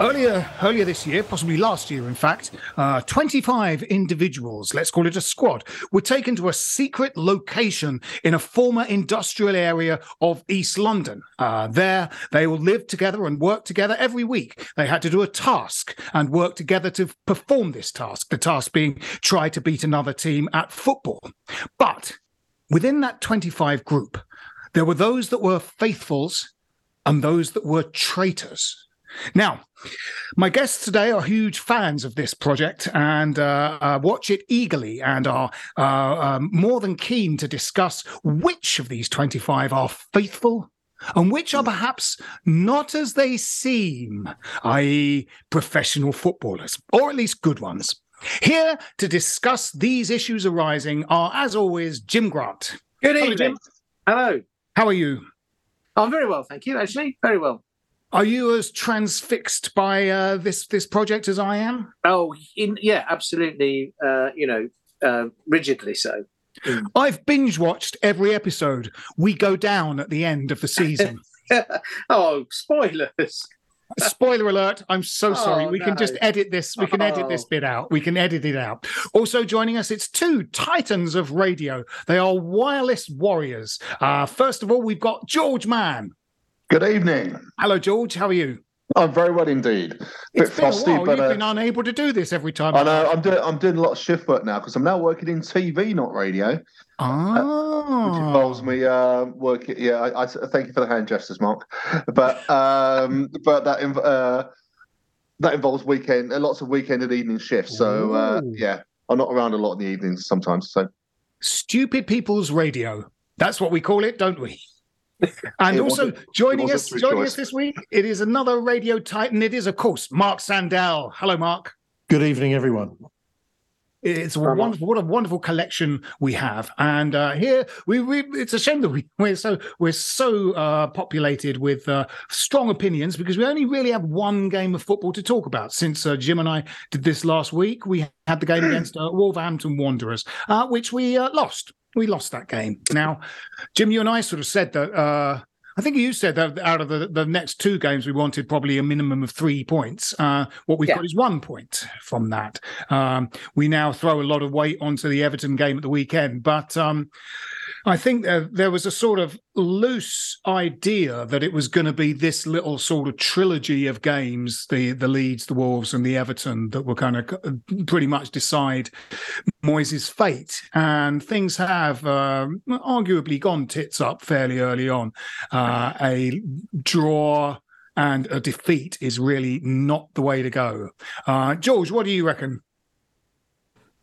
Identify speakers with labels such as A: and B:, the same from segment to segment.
A: earlier earlier this year, possibly last year, in fact, uh, 25 individuals, let's call it a squad, were taken to a secret location in a former industrial area of East London. Uh, there, they will live together and work together every week. They had to do a task and work together to perform this task. The task being try to beat another team at football. But within that 25 group, there were those that were faithfuls and those that were traitors. Now, my guests today are huge fans of this project and uh, uh, watch it eagerly and are uh, um, more than keen to discuss which of these 25 are faithful and which are perhaps not as they seem, i.e., professional footballers, or at least good ones. Here to discuss these issues arising are, as always, Jim Grant.
B: Good evening. Hello.
A: Jim.
B: Hello.
A: How are you?
B: I'm very well, thank you. Actually, very well.
A: Are you as transfixed by uh, this this project as I am?
B: Oh, in, yeah, absolutely. Uh, you know, uh, rigidly so.
A: I've binge watched every episode. We go down at the end of the season.
B: oh, spoilers!
A: Spoiler alert! I'm so sorry.
B: Oh,
A: we can just edit this. We can edit this
B: Oh.
A: bit out. We can edit it out. Also joining us, it's two titans of radio. They are wireless warriors. Uh, first of all, we've got George Mann.
C: Good evening.
A: Hello, George. How are you?
C: I'm very well indeed. Bit
A: It's been
C: frosty,
A: a while.
C: but
A: You've
C: uh,
A: been unable to do this every time.
C: I know I'm doing I'm doing a lot of shift work now because I'm now working in TV, not radio,
A: Ah,
C: which involves me uh, working. Yeah, I, I thank you for the hand gestures, Mark. But um, but that inv- uh, that involves weekend, uh, lots of weekend and evening shifts. So uh, yeah, I'm not around a lot in the evenings sometimes. So
A: Stupid People's Radio. That's what we call it, don't we? And
C: It
A: also joining us, joining
C: choice.
A: us this week, it is another radio titan. It is, of course, Mark Sandell. Hello, Mark.
D: Good evening, everyone.
A: It's a
B: Hello.
A: wonderful, what a wonderful collection we have, and uh, here we, we. It's a shame that we, we're so we're so uh, populated with uh, strong opinions because we only really have one game of football to talk about. Since uh, Jim and I did this last week, we had the game against uh, Wolverhampton Wanderers, uh, which we uh, lost. We lost that game. Now, Jim, you and I sort of said that. Uh, I think you said that out of the, the next two games, we wanted probably a minimum of three points. Uh, what we've
B: Yeah.
A: got is one point from that. Um, we now throw a lot of weight onto the Everton game at the weekend, but um, I think there, there was a sort of loose idea that it was going to be this little sort of trilogy of games the the Leeds, the Wolves, and the Everton that were kind of pretty much decide Moyes' fate. And things have um, arguably gone tits up fairly early on. Uh, a draw and a defeat is really not the way to go. Uh, George, what do you reckon?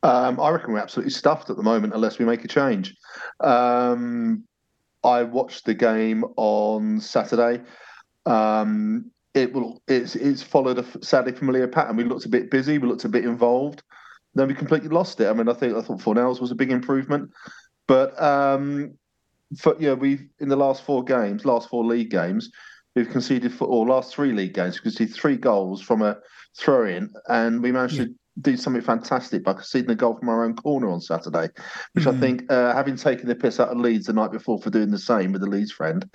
C: Um, I reckon we're absolutely stuffed at the moment unless we make a change. Um, I watched the game on Saturday. Um, it will. It's it's followed a sadly familiar pattern. We looked a bit busy. We looked a bit involved. Then we completely lost it. I mean, I think I thought Fornals was a big improvement. But um, for know, we've in the last four games, last four league games, we've conceded for or last three league games, we conceded three goals from a throw in, and we managed yeah. to do something fantastic by conceding a goal from our own corner on Saturday, which mm-hmm. I think, uh, having taken the piss out of Leeds the night before for doing the same with the Leeds friend,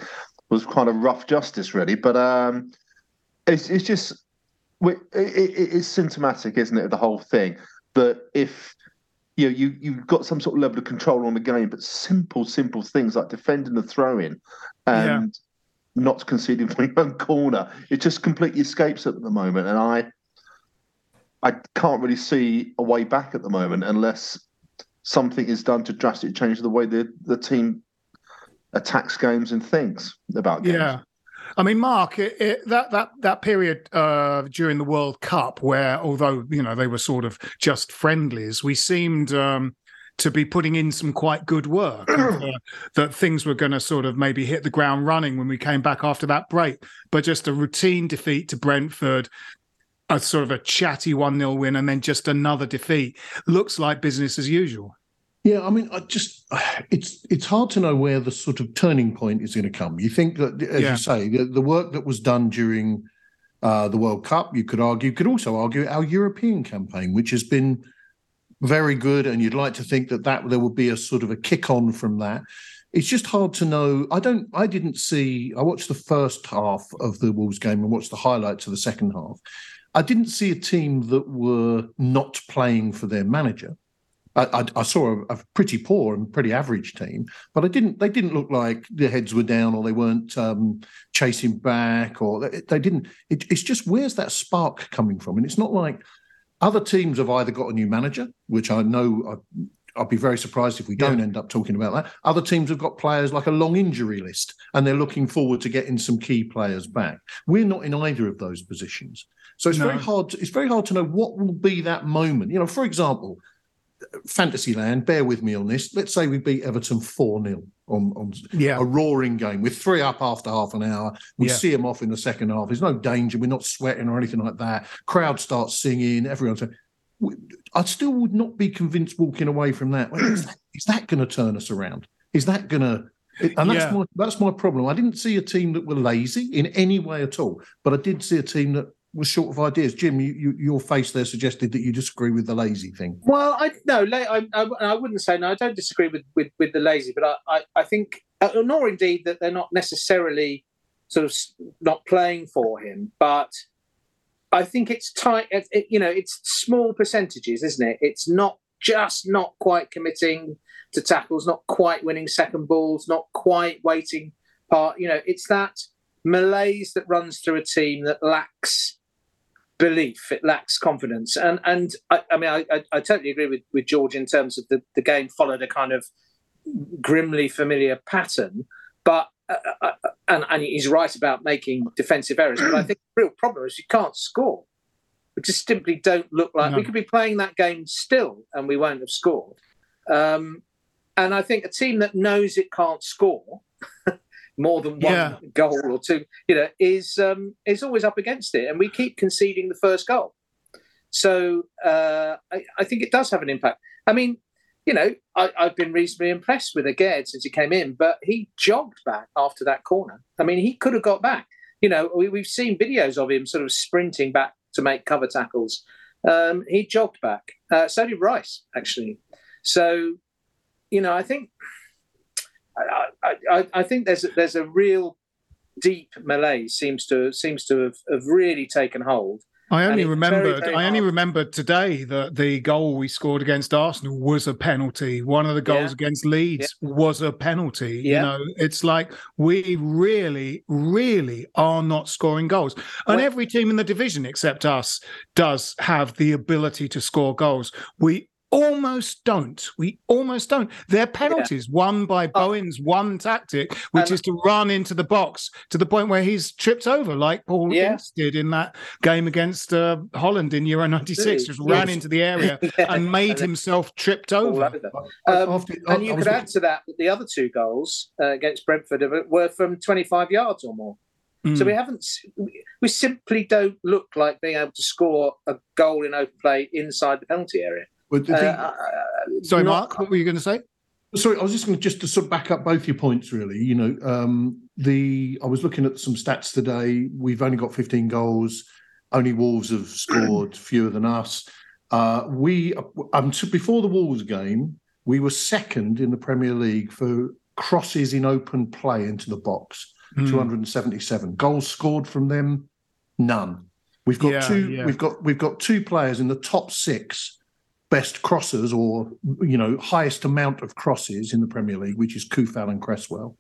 C: was kind of rough justice, really. But um, it's it's just it, it, it's symptomatic, isn't it, the whole thing that if you know, you you've got some sort of level of control on the game, but simple, simple things like defending the throw in and yeah. not conceding from your own corner, it just completely escapes at the moment. And I I can't really see a way back at the moment unless something is done to drastically change the way the, the team attacks games and thinks about games.
A: Yeah. I mean, Mark, it, it, that that that period uh, during the World Cup, where although you know they were sort of just friendlies, we seemed um, to be putting in some quite good work. and, uh, that things were going to sort of maybe hit the ground running when we came back after that break, but just a routine defeat to Brentford, a sort of a chatty 1 0 win and then just another defeat. Looks like business as usual.
D: Yeah, I mean, I just it's it's hard to know where the sort of turning point is going to come. You think that, as yeah. you say, the, the, work that was done during uh, the World Cup, you could argue, could also argue our European campaign, which has been very good, and you'd like to think that that there would be a sort of a kick on from that. It's just hard to know. I don't. I didn't see. I watched the first half of the Wolves game and watched the highlights of the second half, I didn't see a team that were not playing for their manager. I, I, I saw a, a, pretty poor and pretty average team, but I didn't. They didn't look like their heads were down or they weren't um, chasing back or they, they didn't. It, it's just where's that spark coming from? And it's not like other teams have either got a new manager, which I know I'll be very surprised if we don't yeah. end up talking about that. Other teams have got players like a long injury list, and they're looking forward to getting some key players back. We're not in either of those positions. So it's no. very hard. To, it's very hard to know what will be that moment. You know, for example, Fantasyland. Bear with me on this. Let's say we beat Everton four 0 on, on yeah. a roaring game. We're three up after half an hour. We yeah. see them off in the second half. There's no danger. We're not sweating or anything like that. Crowd starts singing. Everyone's. I still would not be convinced walking away from that. Is that, that going to turn us around? Is that going to and that's yeah. my that's my problem. I didn't see a team that were lazy in any way at all, but I did see a team that was short of ideas. Jim, you, you, your face there suggested that you disagree with the lazy thing.
B: Well, I no, I, I, I wouldn't say no. I don't disagree with with, with the lazy, but I, I, I think, uh, nor indeed that they're not necessarily sort of not playing for him, but I think it's tight. It, you know, it's small percentages, isn't it? It's not just not quite committing to tackles, not quite winning second balls, not quite waiting part. You know, it's that malaise that runs through a team that lacks belief. It lacks confidence, and and I, I mean I, I, totally agree with, with George in terms of the, the game followed a kind of grimly familiar pattern, but uh, uh, uh, and and he's right about making defensive errors. But I think the real problem is you can't score. We just simply don't look like no. we could be playing that game still, and we won't have scored. Um, and I think a team that knows it can't score more than one yeah. goal or two, you know, is um, is always up against it, and we keep conceding the first goal. So uh, I, I, think it does have an impact. I mean, you know, I, have been reasonably impressed with Aguerd since he came in, but he jogged back after that corner. I mean, he could have got back. You know, we, have seen videos of him sort of sprinting back to make cover tackles. Um, he jogged back. Uh, so did Rice, actually. So, you know, I think I, I, I think there's a, there's a real deep malaise seems to seems to have, have really taken hold.
A: I only remembered. Very, very I only remembered today that the goal we scored against Arsenal was a penalty. One of the goals yeah. against Leeds yeah. was a penalty. Yeah. You know, it's like we really, really are not scoring goals, and well, every team in the division except us does have the ability to score goals. We almost don't. We almost don't. They're penalties yeah. won by oh. Bowen's one tactic, which is to run into the box to the point where he's tripped over, like Paul yeah. Ince did in that game against uh, Holland in Euro '96. Just yes. ran into the area yeah. and made himself tripped over.
B: Um, and you could add to that that the other two goals uh, against Brentford were from 25 yards or more. Mm. So we haven't, we simply don't look like being able to score a goal in open play inside the penalty area.
A: Uh, uh, sorry, not, Mark, what were you going to say?
D: Sorry, I was just going to just to sort of back up both your points. Really, you know, um, the I was looking at some stats today. We've only got 15 goals. Only Wolves have scored fewer than us. Uh, we um, so before the Wolves game, we were second in the Premier League for crosses in open play into the box. Mm. 277 goals scored from them, none. We've got yeah, two. Yeah. We've got we've got two players in the top six best crossers or you know highest amount of crosses in the Premier League, which is Coufal and Cresswell.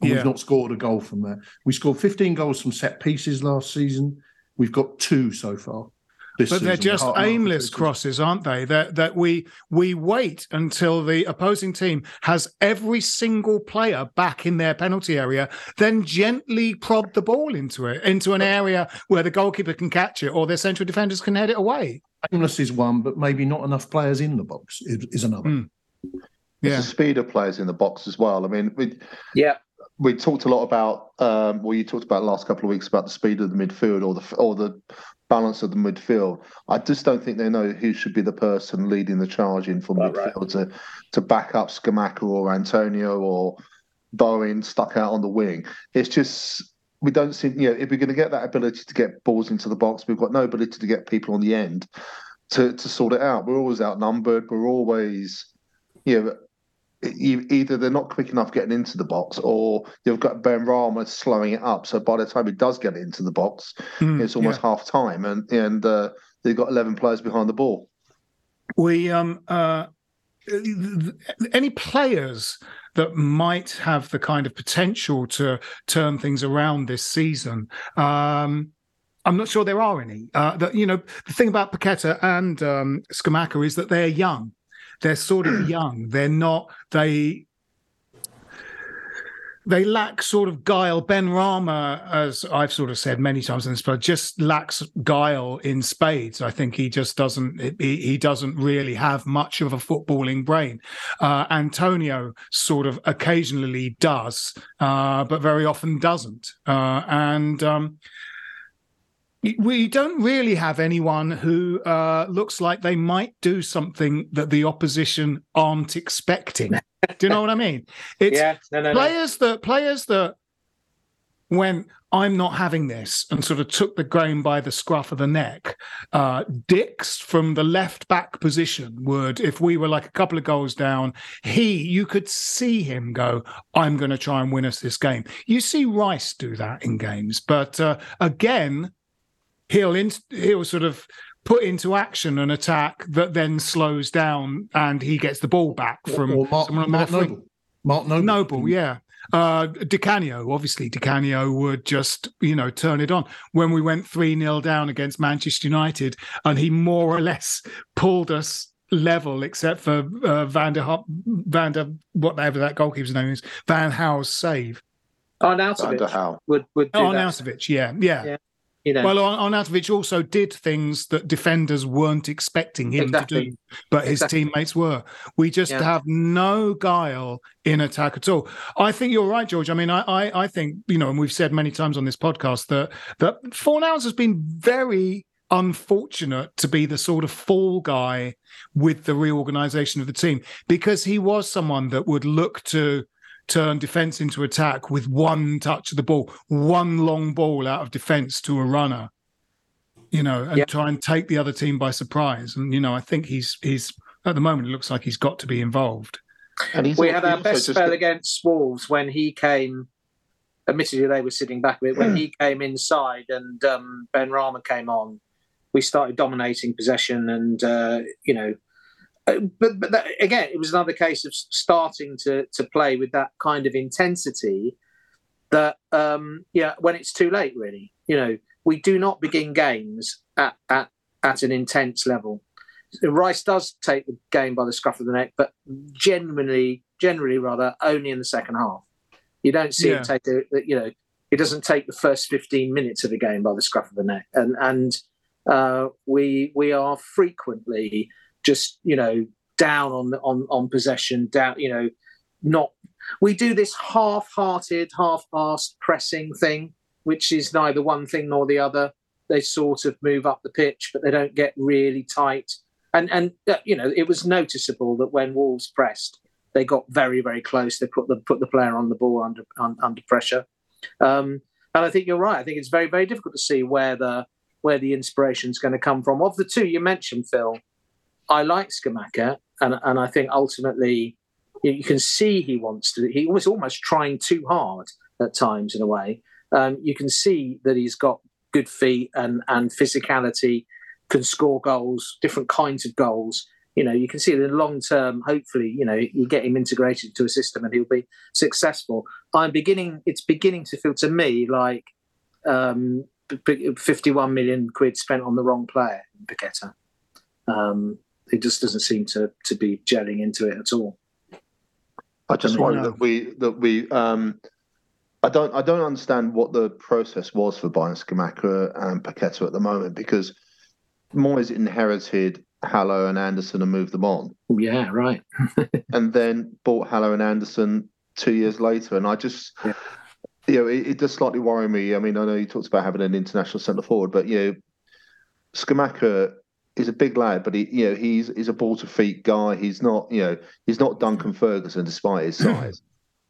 D: And yeah. We've not scored a goal from there. We scored 15 goals from set pieces last season. We've got two so far
A: but season. they're just aimless crosses, aren't they? That that we we wait until the opposing team has every single player back in their penalty area, then gently prod the ball into it, into an area where the goalkeeper can catch it or their central defenders can head it away.
D: Aimless is one, but maybe not enough players in the box is, is another. Mm.
C: Yeah, the speed of players in the box as well. I mean, we,
B: yeah,
C: we talked a lot about um, well you talked about last couple of weeks about the speed of the midfield or the or the balance of the midfield. I just don't think they know who should be the person leading the charge in from right, midfield right. to to back up Scamacca or Antonio or Bowen stuck out on the wing. It's just we don't seem, you know if we're going to get that ability to get balls into the box, we've got no ability to get people on the end to to sort it out. We're always outnumbered. We're always you know either they're not quick enough getting into the box or you've got Benrahma slowing it up. So by the time he does get it into the box, mm, it's almost yeah. half time and, and uh, they've got 11 players behind the ball.
A: We, um, uh, any players that might have the kind of potential to turn things around this season? Um, I'm not sure there are any. Uh, that you know, the thing about Paqueta and um, Scamacca is that they're young they're sort of young. They're not. They they lack sort of guile. Benrahma, as I've sort of said many times in this, but just lacks guile in spades. I think he just doesn't. He, he doesn't really have much of a footballing brain. Uh, Antonio sort of occasionally does, uh, but very often doesn't. Uh, and um, we don't really have anyone who uh, looks like they might do something that the opposition aren't expecting. do you know what I mean?
B: It's yeah, no, no,
A: players no. that players that when I'm not having this and sort of took the game by the scruff of the neck. Uh, Dicks from the left back position would, if we were like a couple of goals down, he, you could see him go, I'm going to try and win us this game. You see Rice do that in games. But uh, again, he'll in, he'll sort of put into action an attack that then slows down and he gets the ball back from
D: or Mark, someone Mark Noble. Mark Noble.
A: Noble, yeah. Uh, Di Canio, obviously, Di Canio would just, you know, turn it on. When we went 3 0 down against Manchester United, and he more or less pulled us level, except for uh, Van der, Van der, whatever that goalkeeper's name is, Van Gaal's save.
B: Arnautovic would, would do
A: oh, Arnautovic, yeah, yeah. yeah. You know. Well, Arnautovic also did things that defenders weren't expecting him exactly. to do, but his exactly. teammates were. We just yeah. have no guile in attack at all. I think you're right, George. I mean, I, I, I think you know, and we've said many times on this podcast that that Fornals has been very unfortunate to be the sort of fall guy with the reorganization of the team because he was someone that would look to turn defense into attack with one touch of the ball, one long ball out of defense to a runner, you know, and try and take the other team by surprise. And you know, I think he's he's at the moment it looks like he's got to be involved.
B: And we had our best spell against Wolves when he came. Admittedly, they were sitting back a bit. When he came inside and um, Benrahma came on, we started dominating possession, and uh, you know, but but that, again, it was another case of starting to to play with that kind of intensity. That um, yeah, when it's too late, really, you know, we do not begin games at at at an intense level. Rice does take the game by the scruff of the neck, but generally, generally rather only in the second half. You don't see yeah. it take the, you know, it doesn't take the first fifteen minutes of the game by the scruff of the neck, and and uh, we we are frequently just you know down on on on possession, down you know not. We do this half-hearted, half-assed pressing thing, which is neither one thing nor the other. They sort of move up the pitch, but they don't get really tight. And and uh, you know it was noticeable that when Wolves pressed, they got very very close. They put the put the player on the ball under un, under pressure. Um, and I think you're right. I think it's very very difficult to see where the where the inspiration is going to come from. Of the two you mentioned, Phil, I like Scamacca, and and I think ultimately you can see he wants to. He was almost trying too hard at times in a way. Um, you can see that he's got good feet and and physicality, can score goals, different kinds of goals. You know, you can see in the long term, hopefully, you know, you get him integrated to a system and he'll be successful. I'm beginning. It's beginning to feel to me like um, 51 million quid spent on the wrong player, Paqueta. Um, it just doesn't seem to to be gelling into it at all.
C: I just I mean, that we that we um, I don't I don't understand what the process was for buying Scamacca and Paqueta at the moment because Moyes inherited Haller and Anderson and moved them on.
B: Yeah, right.
C: and then bought Haller and Anderson two years later, and I just. Yeah. You know, it, it, does slightly worry me. I mean, I know you talked about having an international centre forward, but you know, Scamacca is a big lad, but he, you know, he's he's a ball to feet guy. He's not, you know, he's not Duncan Ferguson despite his size,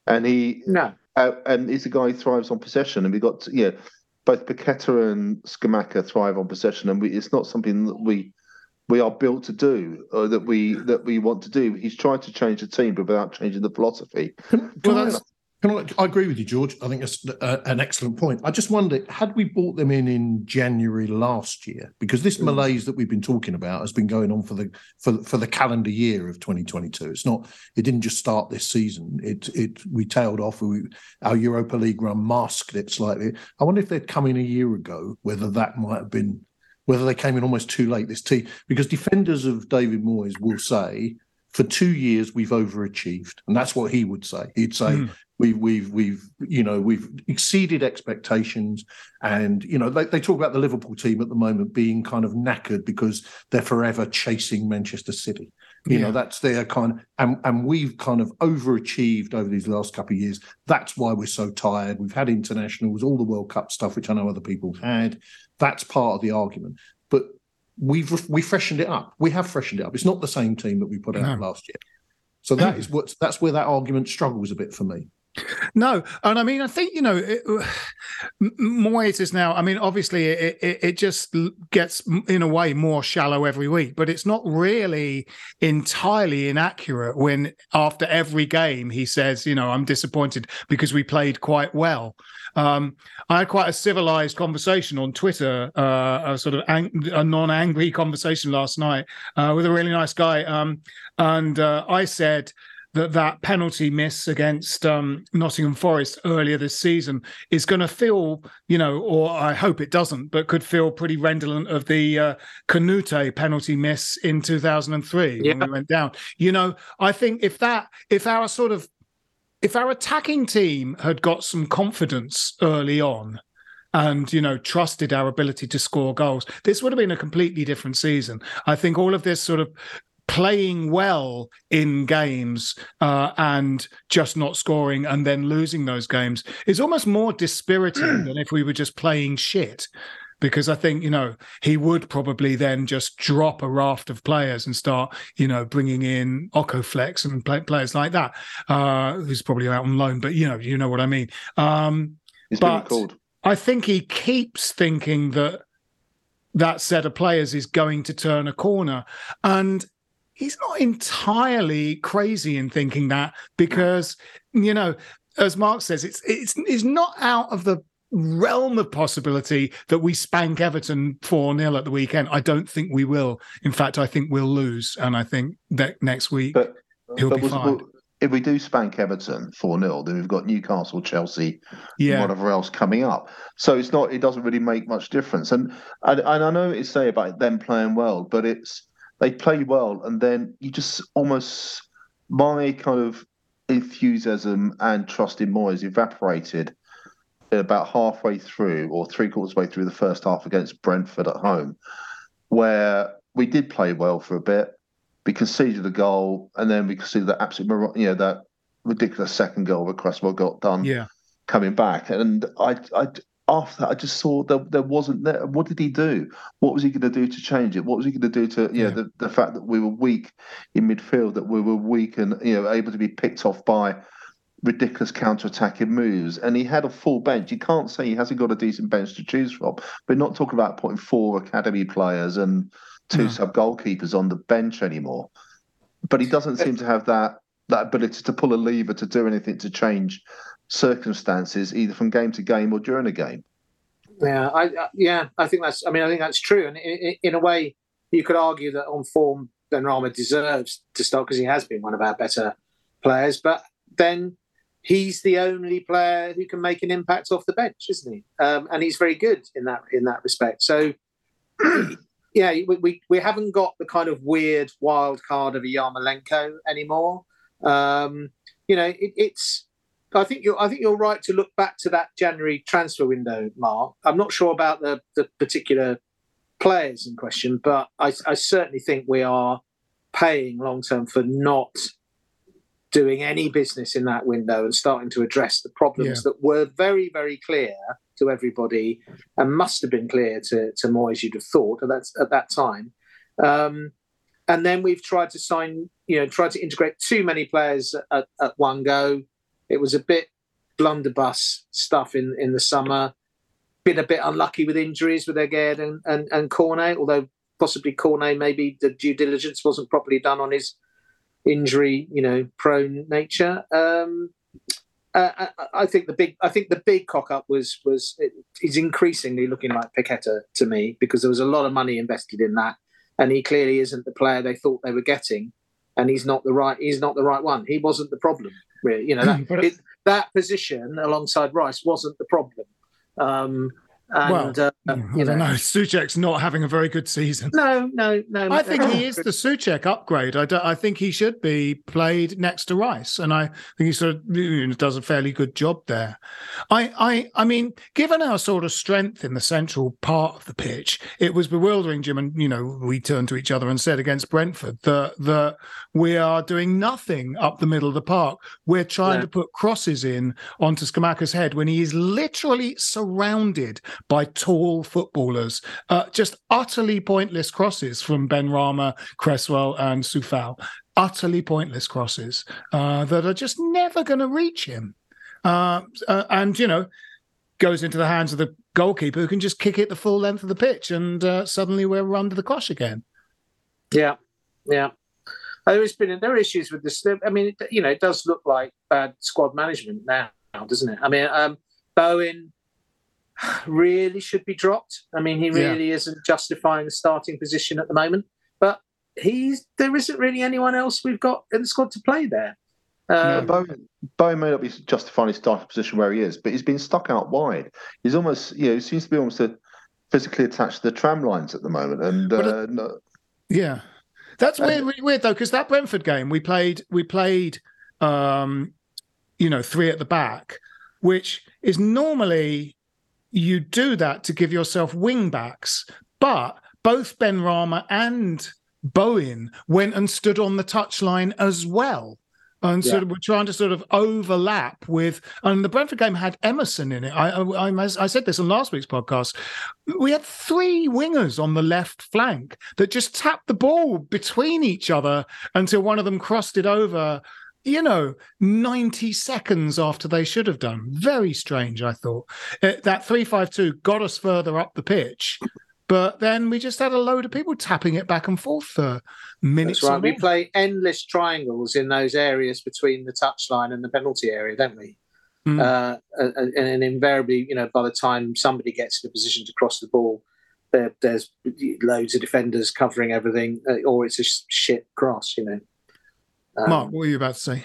C: and he
B: no
C: uh, and he's a guy who thrives on possession. And we got, to, yeah, both Paqueta and Scamacca thrive on possession, and we, it's not something that we we are built to do or that we that we want to do. He's tried to change the team, but without changing the philosophy.
D: Well, that's, I, I, agree with you, George. I think that's uh, an excellent point. I just wonder, had we bought them in in January last year, because this mm. malaise that we've been talking about has been going on for the for for the calendar year of 2022. It's not. It didn't just start this season. It it we tailed off. We, our Europa League run masked it slightly. I wonder if they'd come in a year ago, whether that might have been, whether they came in almost too late. This team, because defenders of David Moyes will say for two years we've overachieved and that's what he would say he'd say mm. We've we've we've you know we've exceeded expectations, and you know they, they talk about the Liverpool team at the moment being kind of knackered because they're forever chasing Manchester City. You yeah. know that's their kind, of, and and we've kind of overachieved over these last couple of years. That's why we're so tired. We've had internationals, all the World Cup stuff, which I know other people had. That's part of the argument, but we've we freshened it up. We have freshened it up. It's not the same team that we put out no. last year. So that is what that's where that argument struggles a bit for me.
A: No, and I mean, I think you know, it, Moyes is now. I mean, obviously, it, it, it just gets in a way more shallow every week, but it's not really entirely inaccurate when after every game he says, you know, I'm disappointed because we played quite well. Um, I had quite a civilized conversation on Twitter, uh, a sort of ang- a non-angry conversation last night uh, with a really nice guy, um, and uh, I said that that penalty miss against um, Nottingham Forest earlier this season is going to feel, you know, or I hope it doesn't, but could feel pretty redolent of the uh, Kanouté penalty miss in 2003 yeah. when we went down. You know, I think if that, if our sort of, if our attacking team had got some confidence early on, and you know trusted our ability to score goals this would have been a completely different season i think all of this sort of playing well in games uh, and just not scoring and then losing those games is almost more dispiriting than if we were just playing shit. Because I think you know he would probably then just drop a raft of players and start you know bringing in Okoflex and play, players like that, uh, who's probably out on loan. But you know you know what I mean. Um,
C: He's but called.
A: I think he keeps thinking that that set of players is going to turn a corner. And he's not entirely crazy in thinking that because you know as mark says it's it's it's not out of the realm of possibility that we spank everton 4-0 at the weekend i don't think we will in fact i think we'll lose and i think that next week but, he'll but be fine
C: if we do spank Everton 4 0, then we've got Newcastle, Chelsea, yeah. whatever else coming up. So it's not, it doesn't really make much difference. And, and, and I know it's say about them playing well, but it's, they play well, and then you just almost my kind of enthusiasm and trust in Moyes evaporated about halfway through or three quarters way through the first half against Brentford at home, where we did play well for a bit. We conceded a goal, and then we conceded that absolute, you know, that ridiculous second goal that Cresswell got done.
A: Yeah.
C: Coming back, and I, I, after that, I just saw that there wasn't there. What did he do? What was he going to do to change it? What was he going to do to you know, the, the fact that we were weak in midfield, that we were weak and you know able to be picked off by ridiculous counter-attacking moves, and he had a full bench. You can't say he hasn't got a decent bench to choose from. We're not talking about putting four academy players and two no. sub goalkeepers on the bench anymore. But he doesn't seem to have that that ability to pull a lever to do anything to change circumstances, either from game to game or during a game.
B: Yeah, I, uh, yeah, I think that's. I mean, I think that's true, and in, in a way, you could argue that on form, Benrahma deserves to start because he has been one of our better players. But then he's the only player who can make an impact off the bench, isn't he? Um, and he's very good in that in that respect. So, yeah, we, we, we haven't got the kind of weird wild card of a Yarmolenko anymore. Um, you know, it, it's. I think you're. I think you're right to look back to that January transfer window, Mark. I'm not sure about the the particular players in question, but I, I certainly think we are paying long term for not doing any business in that window and starting to address the problems yeah. that were very, very clear to everybody and must have been clear to, to Moyes, you'd have thought at that, at that time. Um, and then we've tried to sign, you know, tried to integrate too many players at, at one go. It was a bit blunderbuss stuff in, in the summer. Been a bit unlucky with injuries with Aguerd and, and, and Cornet, although possibly Cornet, maybe the due diligence wasn't properly done on his injury, you know, prone nature. Um, uh, I, I, think the big, I think the big cock up was was he's increasingly looking like Paqueta to me because there was a lot of money invested in that, and he clearly isn't the player they thought they were getting, and he's not the right, he's not the right one. He wasn't the problem, really. You know that it, that position alongside Rice wasn't the problem. Um, and,
A: well, uh, I don't know. Soucek's not having a very good season.
B: No, no, no.
A: I think he is the Soucek upgrade. I, do, I think he should be played next to Rice, and I think he sort of does a fairly good job there. I, I, I mean, given our sort of strength in the central part of the pitch, it was bewildering, Jim. And you know, we turned to each other and said against Brentford that that we are doing nothing up the middle of the park. We're trying yeah. to put crosses in onto Scamacca's head when he is literally surrounded by tall footballers. Uh, just utterly pointless crosses from Benrahma, Cresswell, and Coufal. Utterly pointless crosses uh, that are just never going to reach him. Uh, uh, and, you know, goes into the hands of the goalkeeper who can just kick it the full length of the pitch, and uh, suddenly we're under the cosh again.
B: Yeah, yeah. There's been there are issues with this. I mean, you know, it does look like bad squad management now, doesn't it? I mean, um, Bowen really should be dropped. I mean, he really yeah. isn't justifying the starting position at the moment. But he's there isn't really anyone else we've got in the squad to play there.
C: Um, Bowen, Bowen may not be justifying his starting position where he is, but he's been stuck out wide. He's almost, you know, he seems to be almost a, physically attached to the tram lines at the moment. And uh, no,
A: yeah, that's weird, really weird though, because that Brentford game we played, we played, um, you know, three at the back, which is normally you do that to give yourself wing backs. But both Benrahma and Bowen went and stood on the touchline as well. And yeah. sort of we're trying to sort of overlap with, and the Brentford game had Emerson in it. I, I, I said this on last week's podcast. We had three wingers on the left flank that just tapped the ball between each other until one of them crossed it over you know, 90 seconds after they should have done. Very strange, I thought. Uh, that 352 got us further up the pitch, but then we just had a load of people tapping it back and forth for minutes.
B: That's right. We play endless triangles in those areas between the touchline and the penalty area, don't we? Mm. Uh, and, and, invariably, you know, by the time somebody gets in a position to cross the ball, there, there's loads of defenders covering everything, uh, or it's a shit cross, you know.
A: Um, Mark, what were you about to say?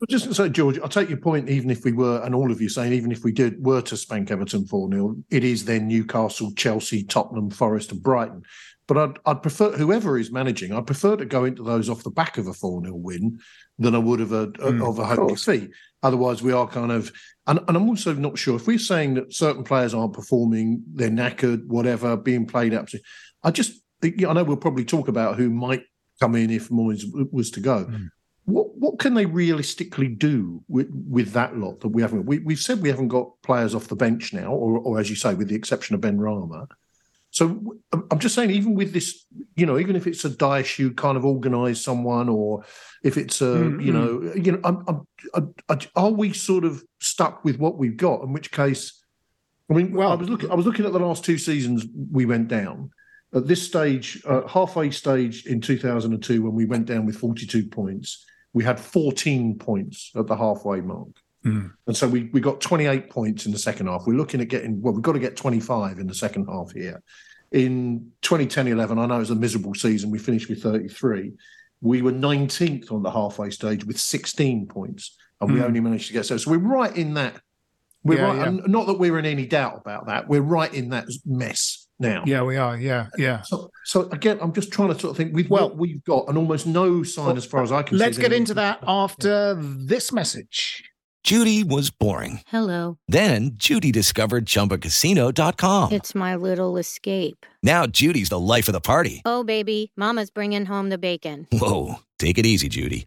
D: Well, just to say, George, I'll take your point. Even if we were, and all of you saying, even if we did were to spank Everton four 0 it is then Newcastle, Chelsea, Tottenham, Forest, and Brighton. But I'd, I'd prefer whoever is managing. I'd prefer to go into those off the back of a four 0 win than I would of a mm, of a home defeat. Otherwise, we are kind of, and, and I'm also not sure if we're saying that certain players aren't performing, they're knackered, whatever, being played up. I just, I know we'll probably talk about who might come in if Moyes was to go. Mm. What what can they realistically do with, with that lot that we haven't? We, we've said we haven't got players off the bench now, or, or as you say, with the exception of Benrahma. So I'm just saying, even with this, you know, even if it's a Dyche you kind of organise someone, or if it's a, mm-hmm. you know, you know, I'm, I'm, I, are we sort of stuck with what we've got? In which case, I mean, well, I was looking, I was looking at the last two seasons we went down. At this stage, uh, halfway stage in 2002, when we went down with 42 points, we had 14 points at the halfway mark. Mm. And so we, we got 28 points in the second half. We're looking at getting, well, we've got to get 25 in the second half here. In 2010 11, I know it was a miserable season. We finished with 33. We were 19th on the halfway stage with 16 points, and mm. we hmm. only managed to get so. So we're right in that. We're yeah, right. Yeah. Not that we're in any doubt about that. We're right in that mess now.
A: Yeah, we are. Yeah, yeah.
D: So, so again, I'm just trying to sort of think with well, what we've got, and almost no sign well, as far as I can.
A: Let's get into that after this message.
E: Judy was boring.
F: Hello.
E: Then Judy discovered ChumbaCasino.com.
F: It's my little escape.
E: Now Judy's the life of the party.
F: Oh baby, Mama's bringing home the bacon.
E: Whoa, take it easy, Judy.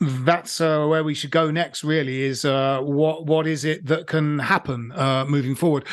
A: that's uh, where we should go next. Really, is uh, what what is it that can happen uh, moving forward?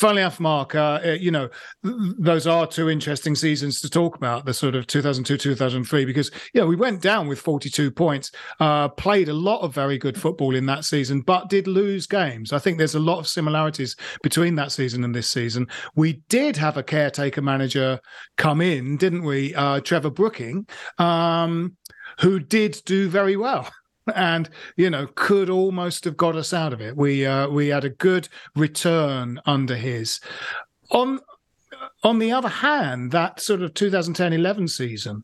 A: Funnily enough, Mark, uh, you know, those are two interesting seasons to talk about, the sort of 2002, 2003, because, yeah, we went down with 42 points, uh, played a lot of very good football in that season, but did lose games. I think there's a lot of similarities between that season and this season. We did have a caretaker manager come in, didn't we? Uh, Trevor Brooking. Um, who did do very well and you know could almost have got us out of it. We uh, we had a good return under his. On on the other hand, that sort of 2010-11 season,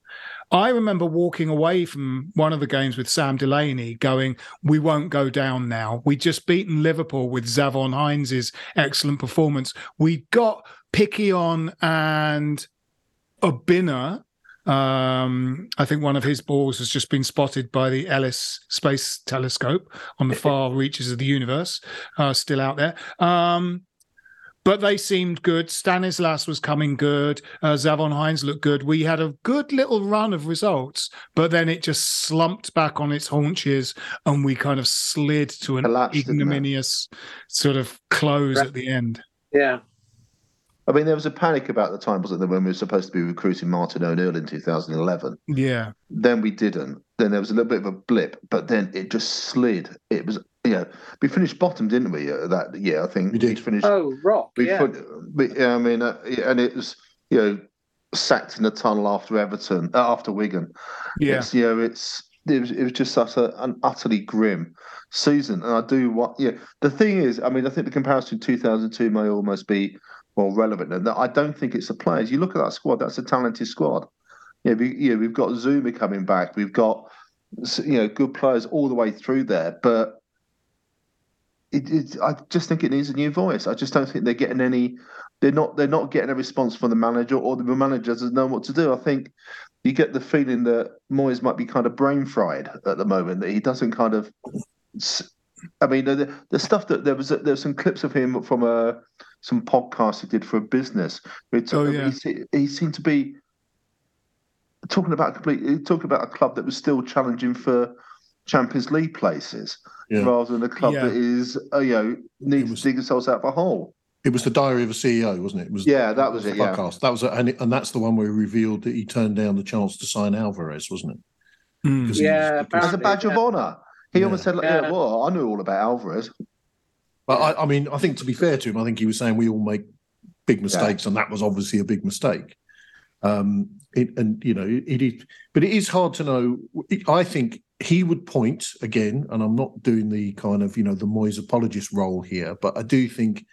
A: I remember walking away from one of the games with Sam Delaney going, We won't go down now. We just beaten Liverpool with Zavon Hines's excellent performance. We got Piquionne and Obinna um, I think one of his balls has just been spotted by the Ellis Space Telescope on the far reaches of the universe, uh, still out there. Um, but they seemed good. Stanislas was coming good. Uh, Zavon Hines looked good. We had a good little run of results, but then it just slumped back on its haunches and we kind of slid to an Collapsed, ignominious sort of close at the end.
B: Yeah.
C: I mean, there was a panic about the time, wasn't there, when we were supposed to be recruiting Martin O'Neill in 2011?
A: Yeah.
C: Then we didn't. Then there was a little bit of a blip, but then it just slid. It was, yeah. We finished bottom, didn't we? Uh, that year, I think
D: we did.
C: finish.
B: Oh, rock. We yeah. Put,
C: we, I mean, uh, and it was, you know, sacked in the tunnel after Everton, uh, after Wigan. Yes.
A: Yeah.
C: It's, you know, it's it was, it was just such a, an utterly grim season. And I do what, yeah. The thing is, I mean, I think the comparison to 2002 may almost be more relevant. And that I don't think it's the players. You look at that squad; that's a talented squad. Yeah, we, yeah, we've got Zouma coming back. We've got you know good players all the way through there, but it, it, I just think it needs a new voice. I just don't think they're getting any. They're not. They're not getting a response from the manager, or the manager doesn't know what to do. I think you get the feeling that Moyes might be kind of brain fried at the moment. That he doesn't kind of. I mean, the, the stuff that there was There there's some clips of him from a some podcasts he did for a business.
A: oh, yeah.
C: he, he seemed to be talking about complete talking about a club that was still challenging for Champions League places yeah. rather than a club yeah. that is uh, you know needs was, to dig themselves out of a hole.
D: It was the Diary of a CEO, wasn't it? it was
C: yeah, that was it.
D: Podcast.
C: Yeah.
D: That was, a, and it, and that's the one where he revealed that he turned down the chance to sign Alvarez, wasn't it?
B: Mm. Yeah,
C: was, as a badge of honour. He almost said, like, yeah. "Well, I knew all about Alvarez."
D: But I, I, mean, I think to be fair to him, I think he was saying we all make big mistakes, yeah. and that was obviously a big mistake. Um, it, and you know, it is, but it is hard to know. I think he would point again, and I'm not doing the kind of you know the Moyes apologist role here, but I do think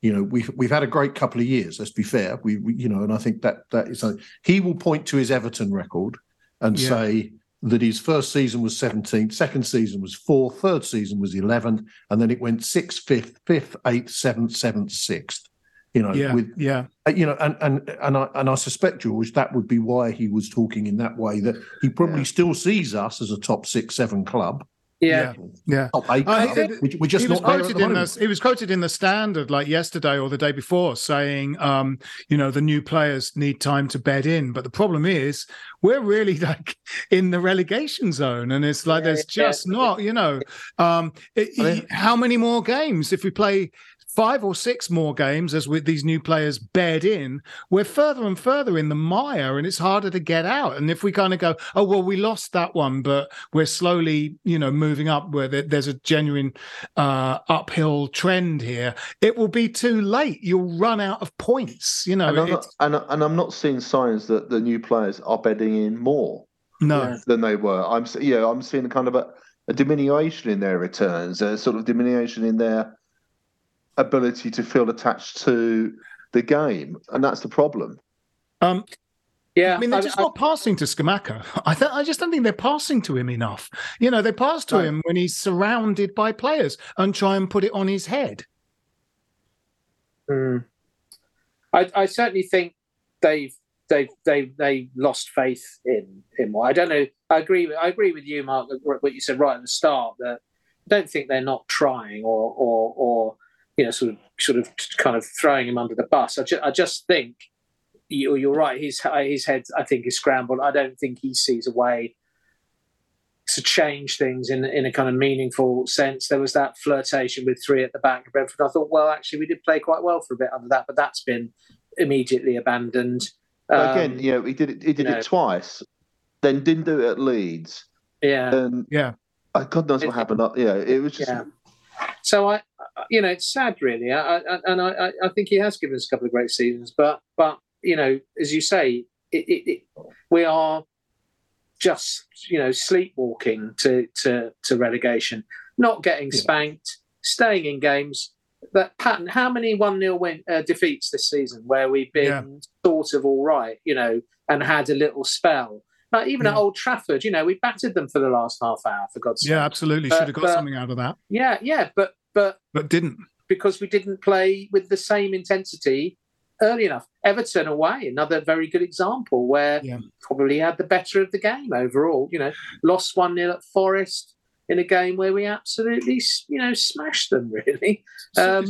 D: you know we've we've had a great couple of years. Let's be fair. We, we you know, and I think that that is a, he will point to his Everton record and yeah. say that his first season was 17th, second season was fourth, third season was 11th, and then it went sixth, fifth, fifth, eighth, seventh, seventh, sixth. You know,
A: yeah,
D: with
A: yeah,
D: uh, you know, and and and I and I suspect George that would be why he was talking in that way. That he probably still sees us as a top six, seven club.
B: Yeah,
A: yeah.
D: Top eight
A: I think
D: We- We're just
A: he was
D: not
A: quoted in the he was quoted in the standard like yesterday or the day before saying um you know the new players need time to bed in. But the problem is we're really like in the relegation zone. And it's like there's
B: yeah.
A: just not you know um it-
D: I mean-
A: how many more games if we play five or six more games as with these new players bed in we're further and further in the mire and it's harder to get out. And if we kind of go oh well we lost that one but we're slowly you know moving up where there's a genuine uh uphill trend here it will be too late. You'll run out of points you know
C: and, I'm not, and, and I'm not seeing signs that the new players are bedding in more
A: no.
C: Than they were. I'm s- yeah, I'm seeing kind of a, a diminution in their returns, a sort of diminution in their ability to feel attached to the game, and that's the problem.
A: um
B: yeah.
A: I mean, they're
B: I-
A: just
B: I-
A: not passing to Scamacca. I th- I just don't think they're passing to him enough. You know, they pass to
B: Right.
A: him when he's surrounded by players and try and put it on his head.
B: Mm. I, I certainly think they've they've they they lost faith in him. I don't know. I agree. With, I agree with you, Mark. What you said right at the start that I don't think they're not trying or or or you know sort of sort of kind of throwing him under the bus. I, ju- I just think you, you're right. His his head I think is scrambled. I don't think he sees a way to change things in in a kind of meaningful sense. There was that flirtation with three at the back of Brentford. I thought, well, actually, we did play quite well for a bit under that, but that's been immediately abandoned.
C: But again,
B: Um,
C: you know, he did it. He did
B: you know.
C: it twice, then didn't do it at Leeds,
B: yeah,
C: and
A: Yeah.
C: uh, God knows what
B: It-
C: happened. Uh, Yeah, it was just
B: yeah. So I, I- you know, it's sad, really. I, I, and I, I- I think he has given us a couple of great seasons, but, but you know, as you say, it, it, it, we are just, you know, sleepwalking to to to relegation, not getting spanked, staying in games. That pattern. How many one 0 win uh, defeats this season where we've been
A: Yeah.
B: sort of all right, you know, and had a little spell. Like even at Old Trafford, you know, we battered them for the last half hour. For God's sake.
A: Yeah, absolutely.
B: But-
A: Should have got
B: but-
A: something out of that,
B: Yeah, yeah, but but
A: but didn't.
B: because we didn't play with the same intensity early enough. Everton away, another very good example where
A: Yeah.
B: probably had the better of the game overall. You know, lost one 0 at Forest in a game where we absolutely, you know, smashed them. Really, um,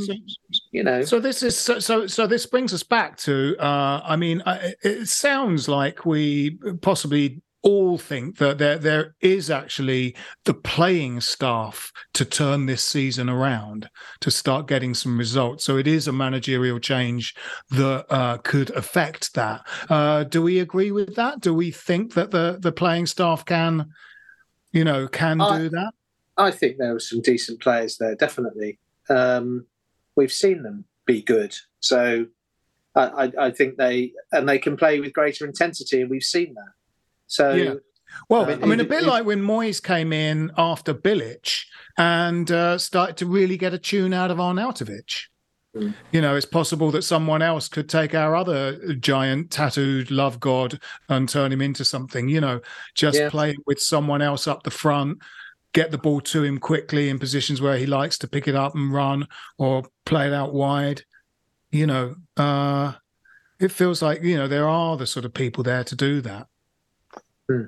B: you know.
A: So this is so so. So this brings us back to. Uh, I mean, it sounds like we possibly all think that there there is actually the playing staff to turn this season around to start getting some results. So it is a managerial change that uh, could affect that. Uh, do we agree with that? Do we think that the the playing staff can, you know, can
B: I-
A: do that?
B: I think there were some decent players there, definitely. Um, we've seen them be good, so I, I, I think they and they can play with greater intensity, and we've seen that. So
A: Yeah. Well, I mean, a bit
B: it-
A: like when Moyes came in after Bilic and uh, started to really get a tune out of Arnautovic.
B: Mm.
A: You know, it's possible that someone else could take our other giant tattooed love god and turn him into something. You know, just
B: Yeah.
A: play with someone else up the front, get the ball to him quickly in positions where he likes to pick it up and run, or play it out wide. You know, uh, it feels like you know there are the sort of people there to do that.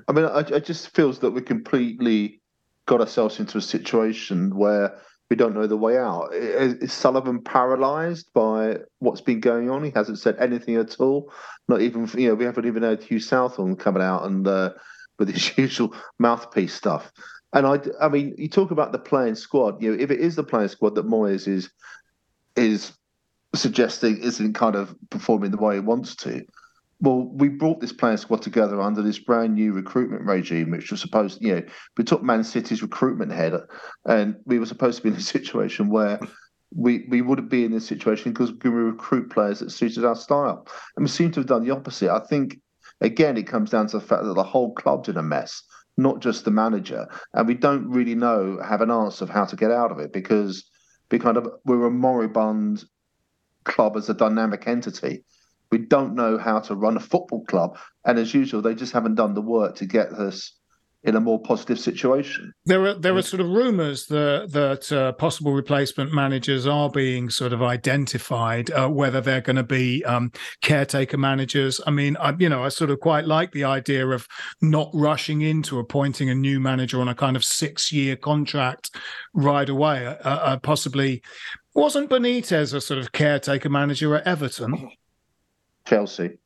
C: I mean, I, I just feels that we completely got ourselves into a situation where we don't know the way out. Is, is Sullivan paralysed by what's been going on? He hasn't said anything at all. Not even, you know, we haven't even heard Hugh Southall coming out and uh, with his usual mouthpiece stuff. And I, I mean, you talk about the playing squad. You know, if it is the playing squad that Moyes is is suggesting isn't kind of performing the way he wants to, well, we brought this playing squad together under this brand new recruitment regime, which was supposed, you know, we took Man City's recruitment head, and we were supposed to be in a situation where we we wouldn't be in this situation because we recruit players that suited our style, and we seem to have done the opposite. I think again, it comes down to the fact that the whole club's in a mess, not just the manager, and we don't really know have an answer of how to get out of it because we kind of we're a moribund club as a dynamic entity we don't know how to run a football club. And as usual, they just haven't done the work to get us in a more positive situation.
A: There are there are sort of rumours that that uh, possible replacement managers are being sort of identified. Uh, whether they're going to be um, caretaker managers. I mean, I, you know, I sort of quite like the idea of not rushing into appointing a new manager on a kind of six year contract right away. Uh, uh possibly wasn't Benitez a sort of caretaker manager at Everton?
C: Chelsea.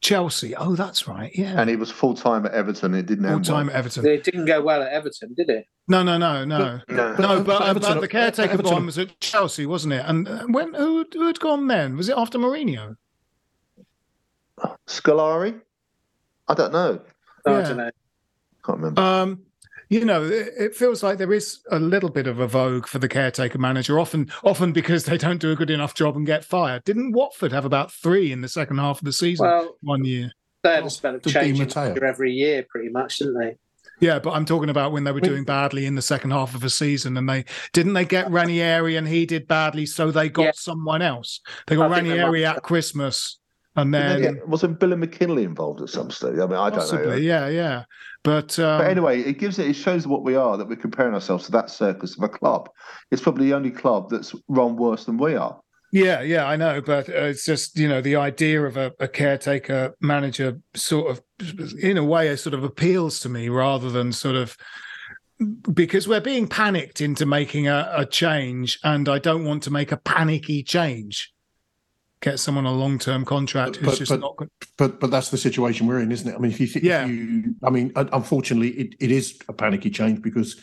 A: Chelsea. Oh, that's right. Yeah.
C: And he was full time at Everton. It didn't
A: full time at Everton.
B: It didn't go well at Everton, did it?
A: No, no, no, no, but, no. no but, uh, but, the caretaker Everton. one was at Chelsea, wasn't it? And uh, when who who had gone then? Was it after Mourinho?
C: Scolari? I don't know.
B: yeah. I don't know.
C: Can't remember.
A: Um, you know, it feels like there is a little bit of a vogue for the caretaker manager, often often because they don't do a good enough job and get fired. Didn't Watford have about three in the second half of the season well, one year?
B: They had a spell of change every year, pretty much, didn't they?
A: Yeah, but I'm talking about when they were doing badly in the second half of a season, and they didn't they get Ranieri and he did badly, so they got yeah. someone else. They got Ranieri at Christmas, and then
C: wasn't Billy McKinlay involved at some stage? I mean, I
A: possibly,
C: don't know.
A: Yeah, yeah. But, um,
C: but anyway, it gives it. It shows what we are that we're comparing ourselves to that circus of a club. It's probably the only club that's run worse than we are.
A: Yeah, yeah, I know, but uh, it's just you know the idea of a, a, caretaker manager sort of, in a way, it sort of appeals to me rather than sort of because we're being panicked into making a, a change, and I don't want to make a panicky change get someone a long term contract who's
D: but,
A: just
D: but,
A: not good.
D: But but that's the situation we're in, isn't it? I mean, if you think, yeah, you, I mean, unfortunately, it, it is a panicky change because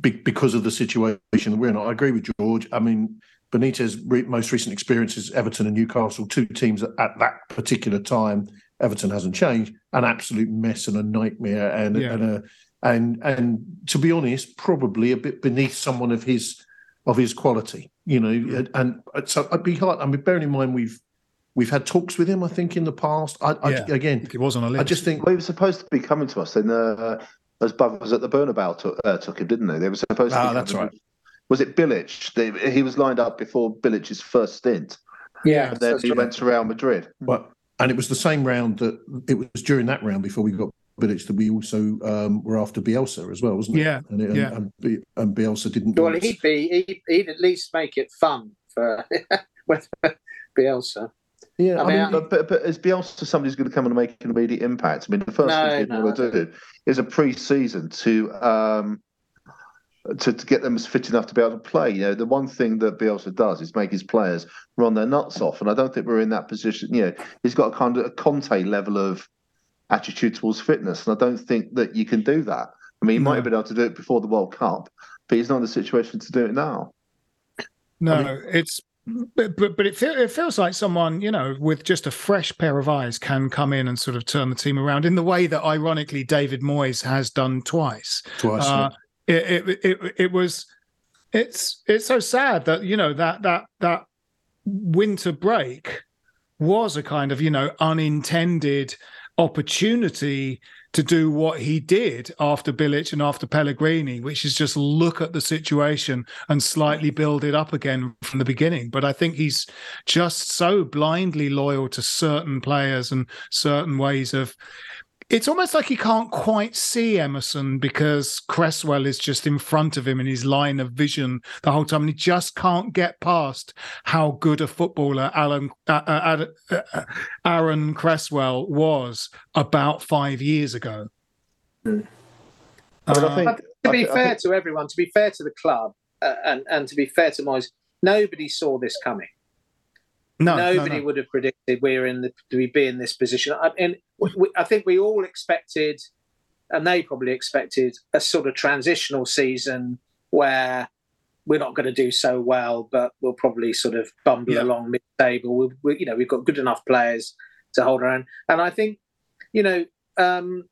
D: because of the situation we're in. I agree with George. I mean, Benitez' most recent experiences, Everton and Newcastle, two teams at that particular time. Everton hasn't changed, an absolute mess and a nightmare, and yeah. and a and and to be honest, probably a bit beneath someone of his of his quality you know, and, and so I'd be hard. I mean, bearing in mind we've we've had talks with him. I think in the past. I, I again,
A: it was on a list.
D: I just think
C: well, he was supposed to be coming to us. Then uh, those buggers at the Bernabeu took, uh, took him, didn't they? They were supposed to.
D: Ah, that's right.
C: Was it Bilic? They, he was lined up before Bilic's first stint.
B: Yeah,
C: and then he went to Real Madrid.
D: But and it was the same round that it was during that round before we got Bilic that we also um, were after Bielsa as well, wasn't it?
A: Yeah,
D: and,
A: yeah.
D: And, and, Bielsa didn't.
B: Well, he'd be he'd, he'd, at least make it fun for with Bielsa.
C: Yeah, I mean, I mean but, but, but is Bielsa somebody who's going to come and make an immediate impact? I mean, the first no, thing no, want to do is a pre-season to um, to, to get them fit enough to be able to play. You know, the one thing that Bielsa does is make his players run their nuts off, and I don't think we're in that position. You know, he's got a kind of a Conte level of attitude towards fitness, and I don't think that you can do that. I mean, he no. might have been able to do it before the World Cup, but he's not in the situation to do it now.
A: No, I mean, it's but but, but it, feel, it feels like someone you know with just a fresh pair of eyes can come in and sort of turn the team around in the way that ironically David Moyes has done twice.
D: Twice. Uh,
A: it, it, it it was it's it's so sad that you know that that that winter break was a kind of you know unintended opportunity to do what he did after Bilic and after Pellegrini, which is just look at the situation and slightly build it up again from the beginning. But I think he's just so blindly loyal to certain players and certain ways of it's almost like he can't quite see Emerson because Cresswell is just in front of him in his line of vision the whole time, and he just can't get past how good a footballer Alan uh, uh, uh, uh Aaron Cresswell was about five years ago.
B: Mm. I think, to be fair think... to everyone, to be fair to the club, uh, and and to be fair to Moyes, nobody saw this coming. No, nobody no, no. would have predicted we're in the to be in this position. I, and we, I think we all expected, and they probably expected, a sort of transitional season where we're not going to do so well, but we'll probably sort of bumble yeah. along mid-table. We, we, you know, we've got good enough players to hold our own, and I think, you know, um,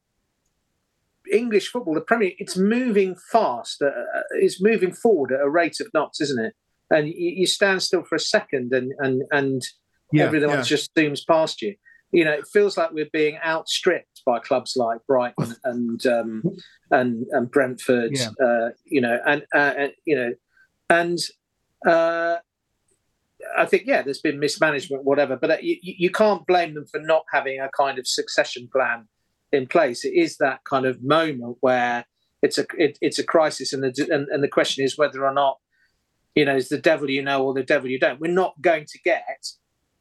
B: English football, the Premier, it's moving fast. Uh, uh it's moving forward at a rate of knots, isn't it? And you, you stand still for a second and and and yeah, everything yeah. just zooms past you. You know, it feels like we're being outstripped by clubs like Brighton and um, and and Brentford. Yeah. Uh, you know, and, uh, and you know, and uh, I think yeah, there's been mismanagement, whatever. But uh, you, you can't blame them for not having a kind of succession plan in place. It is that kind of moment where it's a it, it's a crisis, and the and, and the question is whether or not you know is the devil you know or the devil you don't. We're not going to get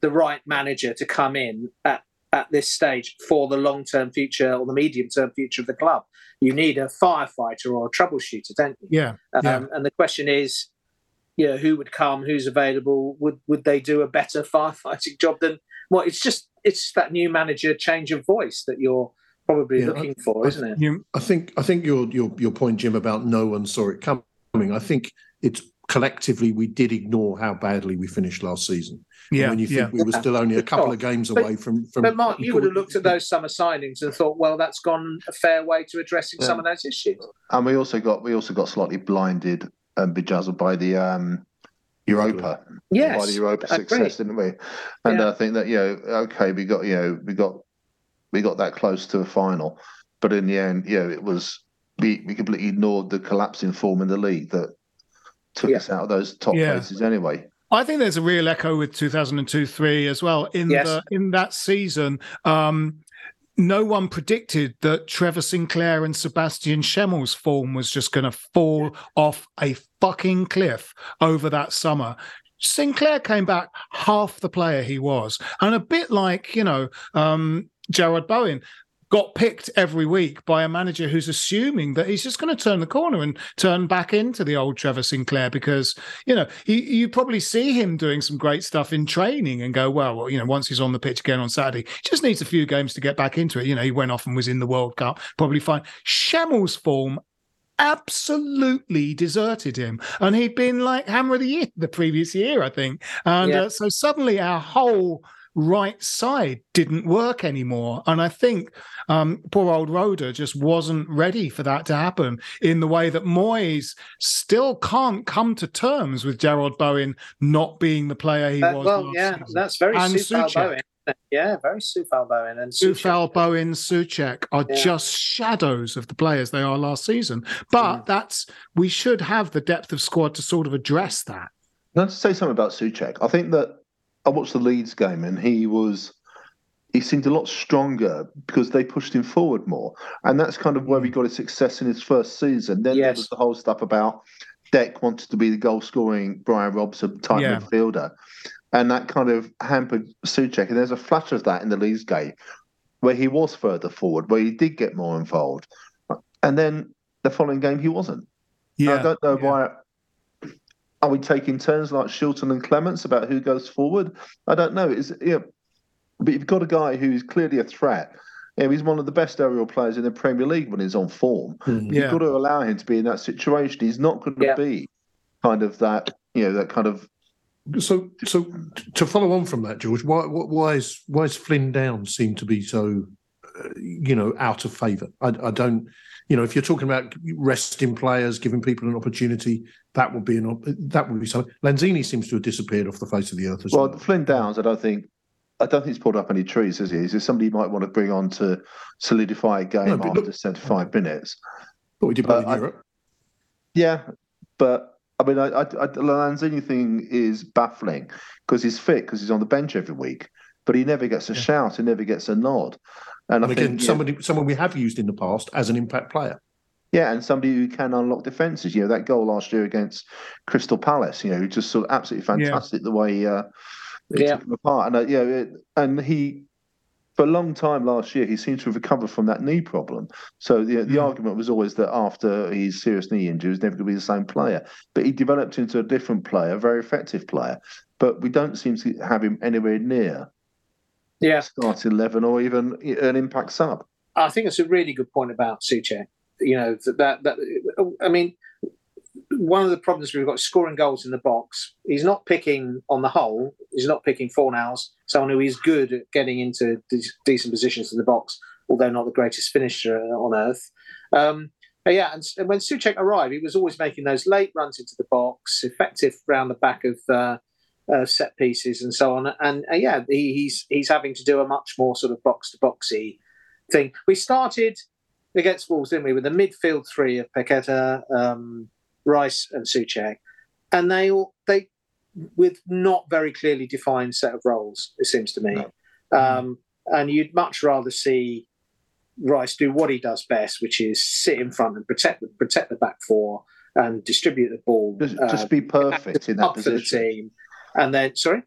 B: the right manager to come in at at this stage for the long term future or the medium term future of the club. You need a firefighter or a troubleshooter, don't you?
A: Yeah.
B: Um,
A: yeah.
B: And the question is, you know, who would come, who's available? Would would they do a better firefighting job than? Well, it's just it's that new manager change of voice that you're probably
D: Yeah,
B: looking
D: I-
B: for,
D: I-
B: isn't it?
A: You,
D: I think I think your your your point, Jim, about no one saw it coming. I think it's collectively we did ignore how badly we finished last season. And
A: yeah.
D: when you think
A: yeah.
D: we were still only a couple of games
B: But-
D: away from from.
B: But Mark, you would have looked at those summer signings and thought, well, that's gone a fair way to addressing
C: Yeah.
B: some of those issues.
C: And we also got we also got slightly blinded and bejazzled by the um, Europa,
B: Yes,
C: by the Europa
B: I agree.
C: success, didn't we? And
B: Yeah.
C: I think that you know, okay, we got you know, we got we got that close to a final, but in the end, you know, it was we we completely ignored the collapsing form in the league that took
B: Yeah.
C: us out of those top
A: Yeah.
C: places anyway.
A: I think there's a real echo with 2002-3 as well. In
B: Yes.
A: the in that season, um, no one predicted that Trevor Sinclair and Sebastian Schemmel's form was just going to fall off a fucking cliff over that summer. Sinclair came back half the player he was, and a bit like you know um, Jarrod Bowen got picked every week by a manager who's assuming that he's just going to turn the corner and turn back into the old Trevor Sinclair because you know you, you probably see him doing some great stuff in training and go well, well you know once he's on the pitch again on Saturday he just needs a few games to get back into it. You know he went off and was in the World Cup probably fine. Schemmel's form absolutely deserted him and he'd been like hammer of the year the previous year I think. And
B: Yeah.
A: uh, so suddenly our whole right side didn't work anymore and I think um, poor old Roeder just wasn't ready for that to happen in the way that Moyes still can't come to terms with Jarrod Bowen not being the player he
B: Uh,
A: was.
B: well,
A: last
B: yeah,
A: season.
B: that's very
A: And Coufal
B: Bowen. isn't? Yeah, very Coufal Bowen and Souček.
A: Coufal, Bowen, Souček are
B: Yeah.
A: just shadows of the players they are last season. But
B: Mm.
A: that's we should have the depth of squad to sort of address that.
C: Now to say something about Souček, I think that I watched the Leeds game and he was he seemed a lot stronger because they pushed him forward more, and that's kind of where he mm. got his success in his first season. Then there was the whole stuff about Dec wanted to be the goal scoring Brian Robson type
A: Yeah.
C: midfielder, and that kind of hampered Souček. And there's a flash of that in the Leeds game where he was further forward, where he did get more involved, and then the following game he wasn't.
A: Yeah,
C: I don't know
A: yeah.
C: why. Are we taking turns like Shilton and Clemence about who goes forward? I don't know. It's you know, but you've got a guy who's clearly a threat. You know, he's one of the best aerial players in the Premier League when he's on form.
A: Yeah.
C: You've got to allow him to be in that situation. He's not going to
B: Yeah.
C: be kind of that, you know, that kind of.
D: So, so to follow on from that, George, why why why is why is Flynn Downes seem to be so, uh, you know, out of favour? I, I don't, you know, if you're talking about resting players, giving people an opportunity, that would be an op- that would be something. Lanzini seems to have disappeared off the face of the earth as well.
C: Well, Flynn Downes, I don't think. I don't think he's pulled up any trees, has he? Is there somebody you might want to bring on to solidify a game
D: No,
C: after
D: look-
C: 75 minutes?
D: What we did
C: but
D: in
C: I-
D: Europe.
C: Yeah, but I mean, I, I, I, the Lanzini thing is baffling because he's fit because he's on the bench every week, but he never gets a shout, he never gets a nod. And,
D: And
C: I
D: again,
C: think, yeah,
D: somebody someone we have used in the past as an impact player.
C: yeah, and somebody who can unlock defenses. You know, that goal last year against Crystal Palace, you know, just sort of absolutely
A: Yeah.
C: fantastic the way uh, he
B: Yeah.
C: took them apart. And, uh, yeah, it, and he, for a long time last year, he seemed to have recovered from that knee problem. So the, the
A: Mm.
C: argument was always that after his serious knee injury, he was never going to be the same player. But he developed into a different player, a very effective player. But we don't seem to have him anywhere near
B: Yeah,
C: starting 11 or even an impact sub.
B: I think it's a really good point about Souček. You know that, that that I mean, one of the problems we've got scoring goals in the box. He's not picking on the whole. He's not picking Fornals, someone who is good at getting into de- decent positions in the box, although not the greatest finisher on earth. Um, yeah, and, and when Souček arrived, he was always making those late runs into the box, effective round the back of uh, uh, set pieces and so on. And uh, yeah, he, he's he's having to do a much more sort of box to boxy thing. We started against Wolves, didn't we, with a midfield three of Paqueta, um, Rice, and Souček, and they all they with not very clearly defined set of roles. It seems to me, um, and you'd much rather see Rice do what he does best, which is sit in front and protect the protect the back four and distribute the ball.
C: Just, just be perfect in that
B: up for the
C: position.
B: team, and then sorry.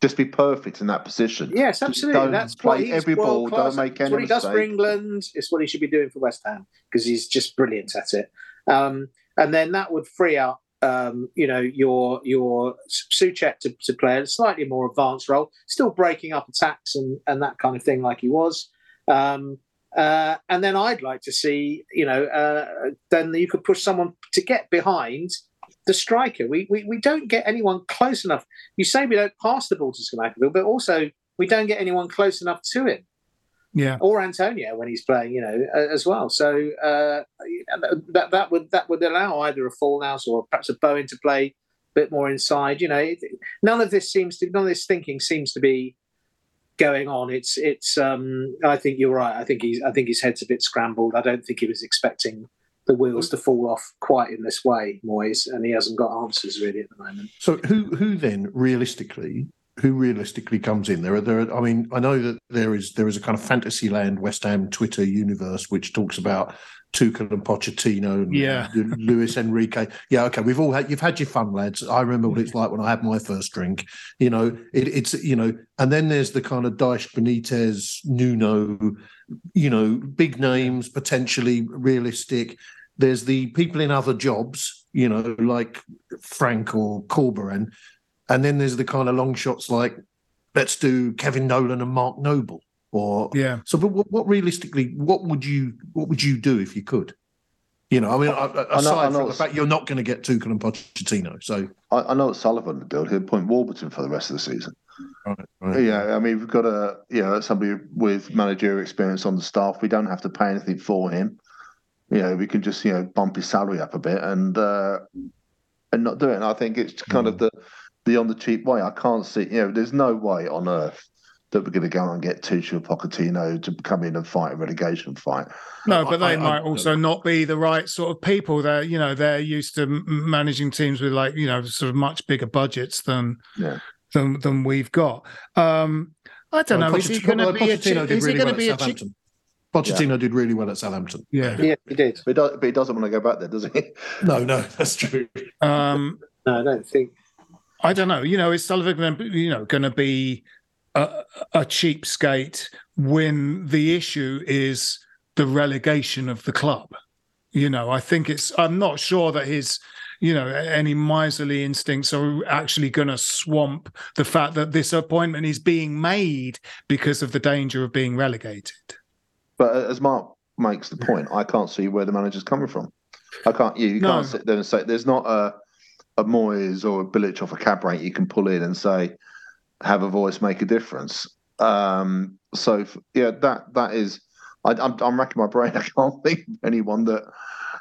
C: Just be perfect in that position.
B: Yes, absolutely.
C: Don't
B: That's
C: play
B: what
C: every ball. Don't make any
B: what he does for. England. It's what he should be doing for West Ham because he's just brilliant at it. Um, and then that would free up, um, you know, your your Souček to, to play a slightly more advanced role, still breaking up attacks and and that kind of thing like he was. Um, uh, and then I'd like to see, you know, uh, then you could push someone to get behind the striker. We, we we don't get anyone close enough. You say we don't pass the ball to Skamakabil, but also we don't get anyone close enough to him
A: Yeah.
B: or Antonio when he's playing, you know, uh, as well. So uh, that that would that would allow either a Fornals or perhaps a Bowen to play a bit more inside. You know, none of this seems to none of this thinking seems to be going on. It's it's. Um, I think you're right. I think he's I think his head's a bit scrambled. I don't think he was expecting the wheels to fall off quite in this way, Moyes, and he hasn't got answers really at the moment.
D: So who who then realistically who realistically comes in there? Are there I mean I know that there is there is a kind of Fantasyland West Ham Twitter universe which talks about Tuchel and Pochettino and
A: Yeah.
D: Luis Enrique. Yeah, okay, we've all had you've had your fun, lads. I remember what it's like when I had my first drink. You know, it, it's you know, and then there's the kind of Dyche Benitez, Nuno, you know, big names potentially realistic. There's the people in other jobs, you know, like Frank or Corberan, and then there's the kind of long shots like let's do Kevin Nolan and Mark Noble. Or
A: Yeah.
D: so, but what, what realistically, what would you what would you do if you could? You know, I mean,
C: I know-
D: aside
C: I know
D: from the fact you're not going to get Tuchel and Pochettino, so
C: I, I know what Sullivan would do. He'd point Warburton for the rest of the season.
D: right, right.
C: Yeah, I mean, we've got a you know somebody with managerial experience on the staff. We don't have to pay anything for him. You know, we can just you know bump his salary up a bit and uh, and not do it. And I think it's kind of the the on the cheap way. I can't see. You know, there's no way on earth that we're going to go and get Tuchel Pochettino to come in and fight a relegation fight.
A: No, but
D: I-
A: they
D: I-
A: might
D: I-
A: also not be the right sort of people. They're you know they're used to managing teams with like you know sort of much bigger budgets than
C: Yeah.
A: than than we've got. Um, I don't
D: Well,
A: know. Is he going to be a?
D: Pochettino
A: chi-
D: did
A: Is he
D: really
A: going
D: well
A: to be
D: at
A: a? Chi-
D: Southampton. Pochettino did really well at Southampton.
A: Yeah.
B: Yeah, he did.
C: But he, does, but he doesn't want to go back there, does he?
D: No, no, that's true.
A: Um,
B: No, I don't think.
A: I don't know. You know, is Sullivan going to you know going to be a, a cheapskate when the issue is the relegation of the club? You know, I think it's. I'm not sure that his, you know, any miserly instincts are actually going to swamp the fact that this appointment is being made because of the danger of being relegated.
C: But as Mark makes the point, I can't see where the manager's coming from. I can't. You, you
A: No.
C: can't sit there and say there's not a a Moyes or a Bilic off a cab rank you can pull in and say have a voice, make a difference. Um, so f- yeah, that that is. I, I'm I'm racking my brain. I can't think of anyone that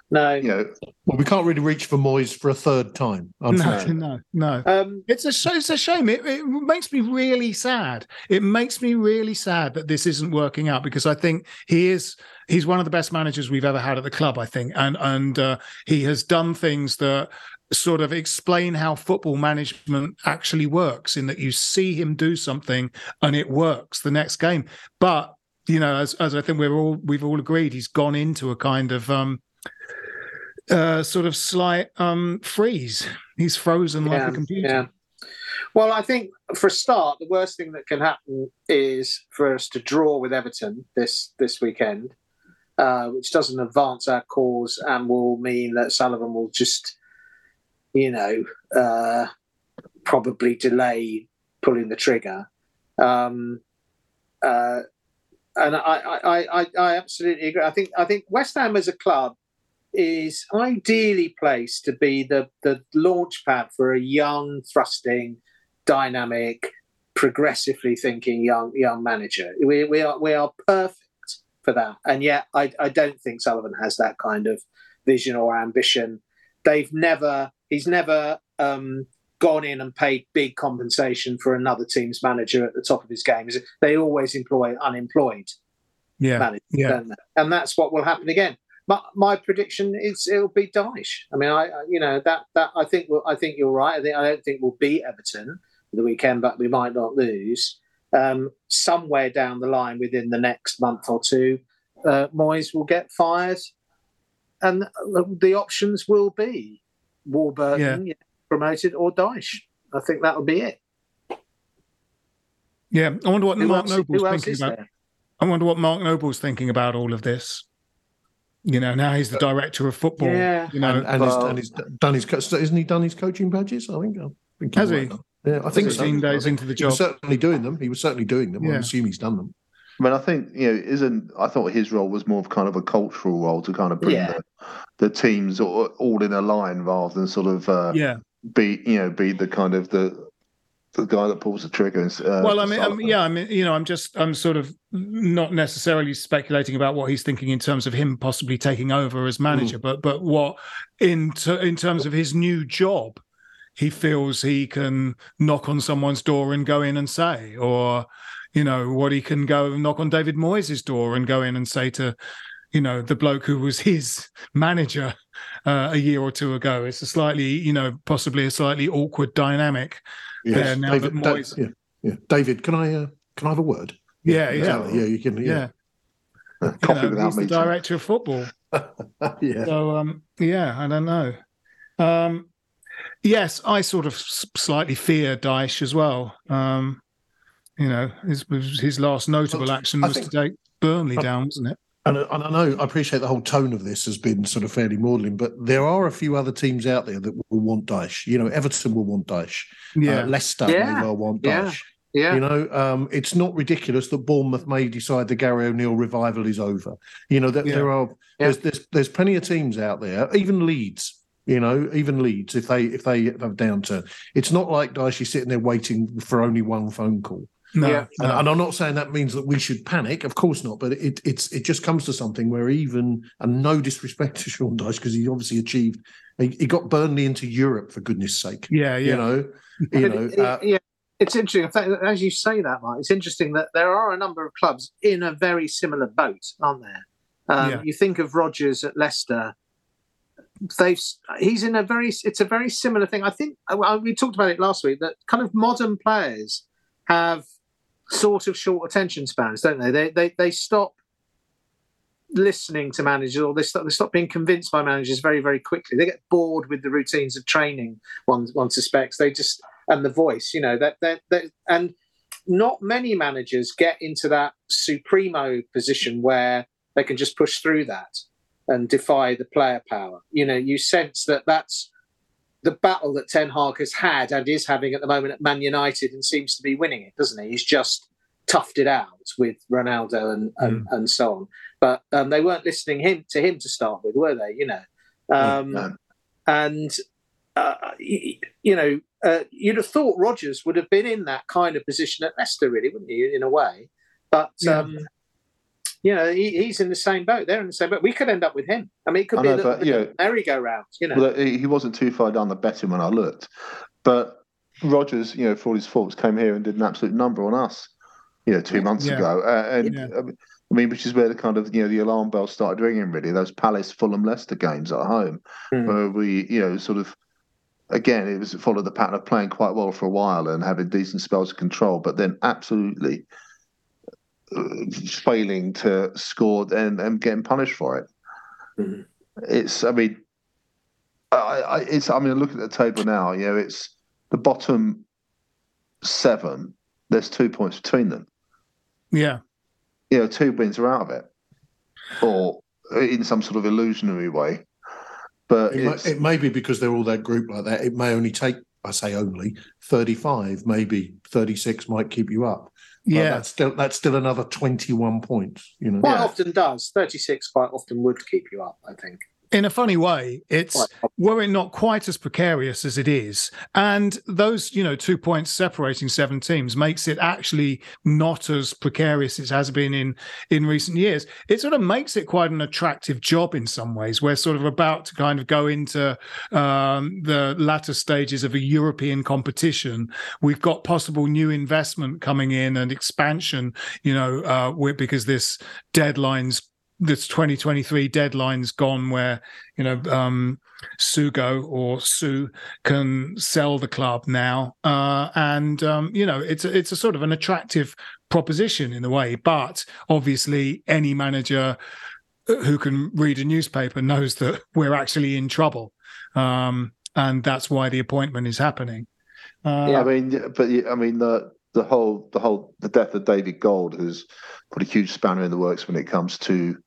B: No,
C: you know.
D: Well, we can't really reach for Moyes for a third time,
A: No,
D: unfortunately.
A: no, no.
B: Um,
A: It's a sh- it's a shame. It, it makes me really sad. It makes me really sad that this isn't working out because I think he is he's one of the best managers we've ever had at the club. I think, and and uh, he has done things that sort of explain how football management actually works. In that you see him do something and it works the next game, but you know, as as I think we're all we've all agreed, he's gone into a kind of um, uh, sort of slight um, freeze. He's frozen like a computer.
B: Yeah. Well, I think for a start, the worst thing that can happen is for us to draw with Everton this this weekend, uh, which doesn't advance our cause and will mean that Sullivan will just, you know, uh, probably delay pulling the trigger. Um, uh, and I, I, I, I absolutely agree. I think I think West Ham as a club is ideally placed to be the the launch pad for a young, thrusting, dynamic, progressively thinking young young manager. We we are we are perfect for that. And yet I, I don't think Sullivan has that kind of vision or ambition. They've never he's never um, gone in and paid big compensation for another team's manager at the top of his game. They always employ unemployed
A: Yeah,
B: managers,
A: yeah.
B: and that's what will happen again. My, my prediction is it'll be Dyche. I mean, I I- you know that that I think we'll, I think you're right. I think I don't think we'll beat Everton the weekend, but we might not lose. Um, somewhere down the line, within the next month or two, uh, Moyes will get fired, and the options will be Warburton yeah. promoted or Dyche. I think that'll be it.
A: Yeah, I wonder what who Mark else, Noble's thinking about. There? I wonder what Mark Noble's thinking about all of this. You know, now he's the director of football.
B: Yeah,
A: you know,
D: and, and, well, he's, and he's done his isn't he done his coaching badges? I think. I think
A: Has he?
D: Yeah, I think
A: 16 so. days into the job.
D: He was certainly doing them. He was certainly doing them. Yeah. I assume he's done them.
C: I mean, I think you know, isn't I thought his role was more of kind of a cultural role to kind of bring yeah. the, the teams all, all, in a line rather than sort of uh,
A: yeah
C: be you know be the kind of the the guy that pulls the trigger. Uh,
A: well, I mean, mean, yeah, I mean, you know, I'm just, I'm sort of not necessarily speculating about what he's thinking in terms of him possibly taking over as manager, mm. but but what in ter- in terms of his new job, he feels he can knock on someone's door and go in and say, or you know, what he can go knock on David Moyes' door and go in and say to, you know, the bloke who was his manager uh, a year or two ago. It's a slightly, you know, possibly a slightly awkward dynamic
D: Yes, now David, Moyes... da- yeah, yeah. David, can I uh, can I have a word?
A: Yeah, yeah,
D: yeah. You can. Yeah.
A: yeah. Coffee you know, without he's the director of football.
D: yeah.
A: So um, yeah, I don't know. Um, yes, I sort of slightly fear Dyche as well. Um, you know, his his last notable action was think, to take Burnley down, wasn't it?
D: And, and I know I appreciate the whole tone of this has been sort of fairly maudlin, but there are a few other teams out there that will want Dyche. You know, Everton will want Dyche. Uh, yeah, uh, Leicester yeah. may well want Dyche.
B: Yeah.
D: You know, um, it's not ridiculous that Bournemouth may decide the Gary O'Neill revival is over. You know, that yeah. there are yeah. there's, there's there's plenty of teams out there, even Leeds. You know, even Leeds, if they if they have a downturn, it's not like Dyche is sitting there waiting for only one phone call.
A: No, yeah.
D: and, and, I'm not saying that means that we should panic. Of course not. But it it's it just comes to something where even and no disrespect to Sean Dyche because he obviously achieved. He, he, got Burnley into Europe for goodness sake.
A: Yeah, yeah.
D: You know, you know.
B: It, uh, yeah, it's interesting. As you say that, Mike, it's interesting that there are a number of clubs in a very similar boat, aren't there? Um, yeah. You think of Rodgers at Leicester. They've he's in a very it's a very similar thing. I think uh, we talked about it last week that kind of modern players have sort of short attention spans, don't they? They they they stop listening to managers or they stop they stop being convinced by managers very very quickly. They get bored with the routines of training. One one suspects they just and the voice, you know that that, that and not many managers get into that supremo position where they can just push through that and defy the player power. You know, you sense that that's the battle that Ten Hag has had and is having at the moment at Man United and seems to be winning it, doesn't he? He's just toughed it out with Ronaldo and and, mm. and so on. But um, they weren't listening him to him to start with, were they? You know, um, no. and uh, you, you, know, uh, you'd have thought Rodgers would have been in that kind of position at Leicester, really, wouldn't you? In a way, but yeah. You know, he, he's in the same boat. They're in the same boat. We could end up with him. I mean, it could be know, a little but, bit you merry-go-round. You know,
C: well, he wasn't too far down the betting when I looked, but Rodgers, you know, for all his faults, came here and did an absolute number on us. You know, two months yeah. ago, uh, and yeah. I mean, which is where the kind of you know the alarm bells started ringing. Really, those Palace, Fulham, Leicester games at home, mm. where we, you know, sort of again, it was followed the pattern of playing quite well for a while and having decent spells of control, but then absolutely failing to score and, and getting punished for it. Mm-hmm. It's, I mean, I, I, it's, I mean, look at the table now. You know, it's the bottom seven. There's two points between them.
A: Yeah,
C: you know, two wins are out of it, or in some sort of illusionary way. But
D: it, may, it may be because they're all that group like that. It may only take, I say only, 35, maybe 36 might keep you up
A: yeah,
D: that's still that's still another twenty one points. You know,
B: quite yeah. often does thirty six. Quite often would keep you up. I think
A: in a funny way, it's were it not quite as precarious as it is, and those you know two points separating seven teams makes it actually not as precarious as it has been in in recent years. It sort of makes it quite an attractive job in some ways. We're sort of about to kind of go into um, the latter stages of a European competition. We've got possible new investment coming in and expansion. You know, uh, because this deadline's this 2023 deadline's gone where you know um Sugo or Sue can sell the club now. Uh and um you know it's it's a sort of an attractive proposition in a way but obviously any manager who can read a newspaper knows that we're actually in trouble. Um and that's why the appointment is happening. Uh,
C: yeah, I mean, but I mean the the whole the whole the death of David Gold has put a huge spanner in the works when it comes to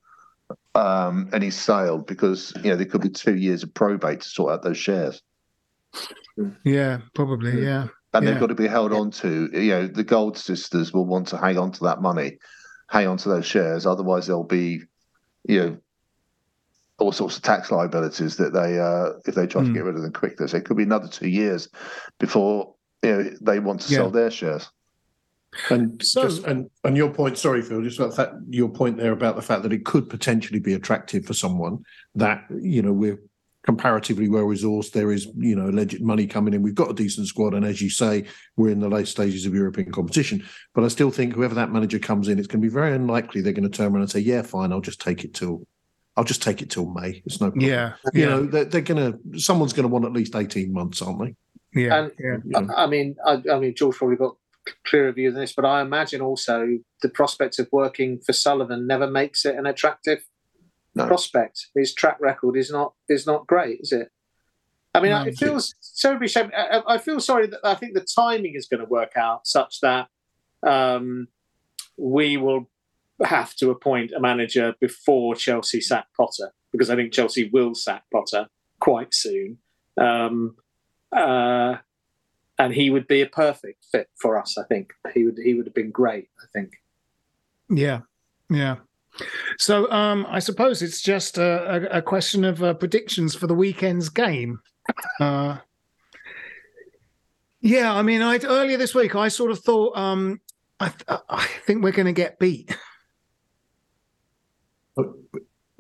C: um, any sailed because you know there could be two years of probate to sort out those shares.
A: Yeah, probably. Yeah,
C: and
A: yeah.
C: they've got to be held on to. You know, the Gold sisters will want to hang on to that money, hang on to those shares. Otherwise, there'll be, you know, all sorts of tax liabilities that they, uh, if they try mm. to get rid of them quickly. So it could be another two years before you know they want to yeah. sell their shares.
D: And so, just and and your point, sorry, Phil, just about that your point there about the fact that it could potentially be attractive for someone that you know we're comparatively well resourced. There is you know legit money coming in. We've got a decent squad, and as you say, we're in the late stages of European competition. But I still think whoever that manager comes in, it's going to be very unlikely they're going to turn around and say, "Yeah, fine, I'll just take it till." I'll just take it till May. It's no problem.
A: Yeah,
D: you
A: yeah.
D: know they're, they're gonna. Someone's gonna want at least eighteen months, aren't they?
A: Yeah,
B: and
A: yeah.
B: I, I mean, I, I mean, George probably got clearer view than this, but I imagine also the prospect of working for Sullivan never makes it an attractive no. prospect. His track record is not is not great, is it? I mean, no, it feels terribly shame. I, I, feel sorry that I think the timing is going to work out such that um, we will have to appoint a manager before Chelsea sack Potter because I think Chelsea will sack Potter quite soon. Um, uh, and he would be a perfect fit for us. I think he would he would have been great. I think.
A: Yeah, yeah. So um, I suppose it's just a, a, a question of uh, predictions for the weekend's game. Uh, yeah, I mean, I earlier this week I sort of thought um, I, I think we're going to get beat.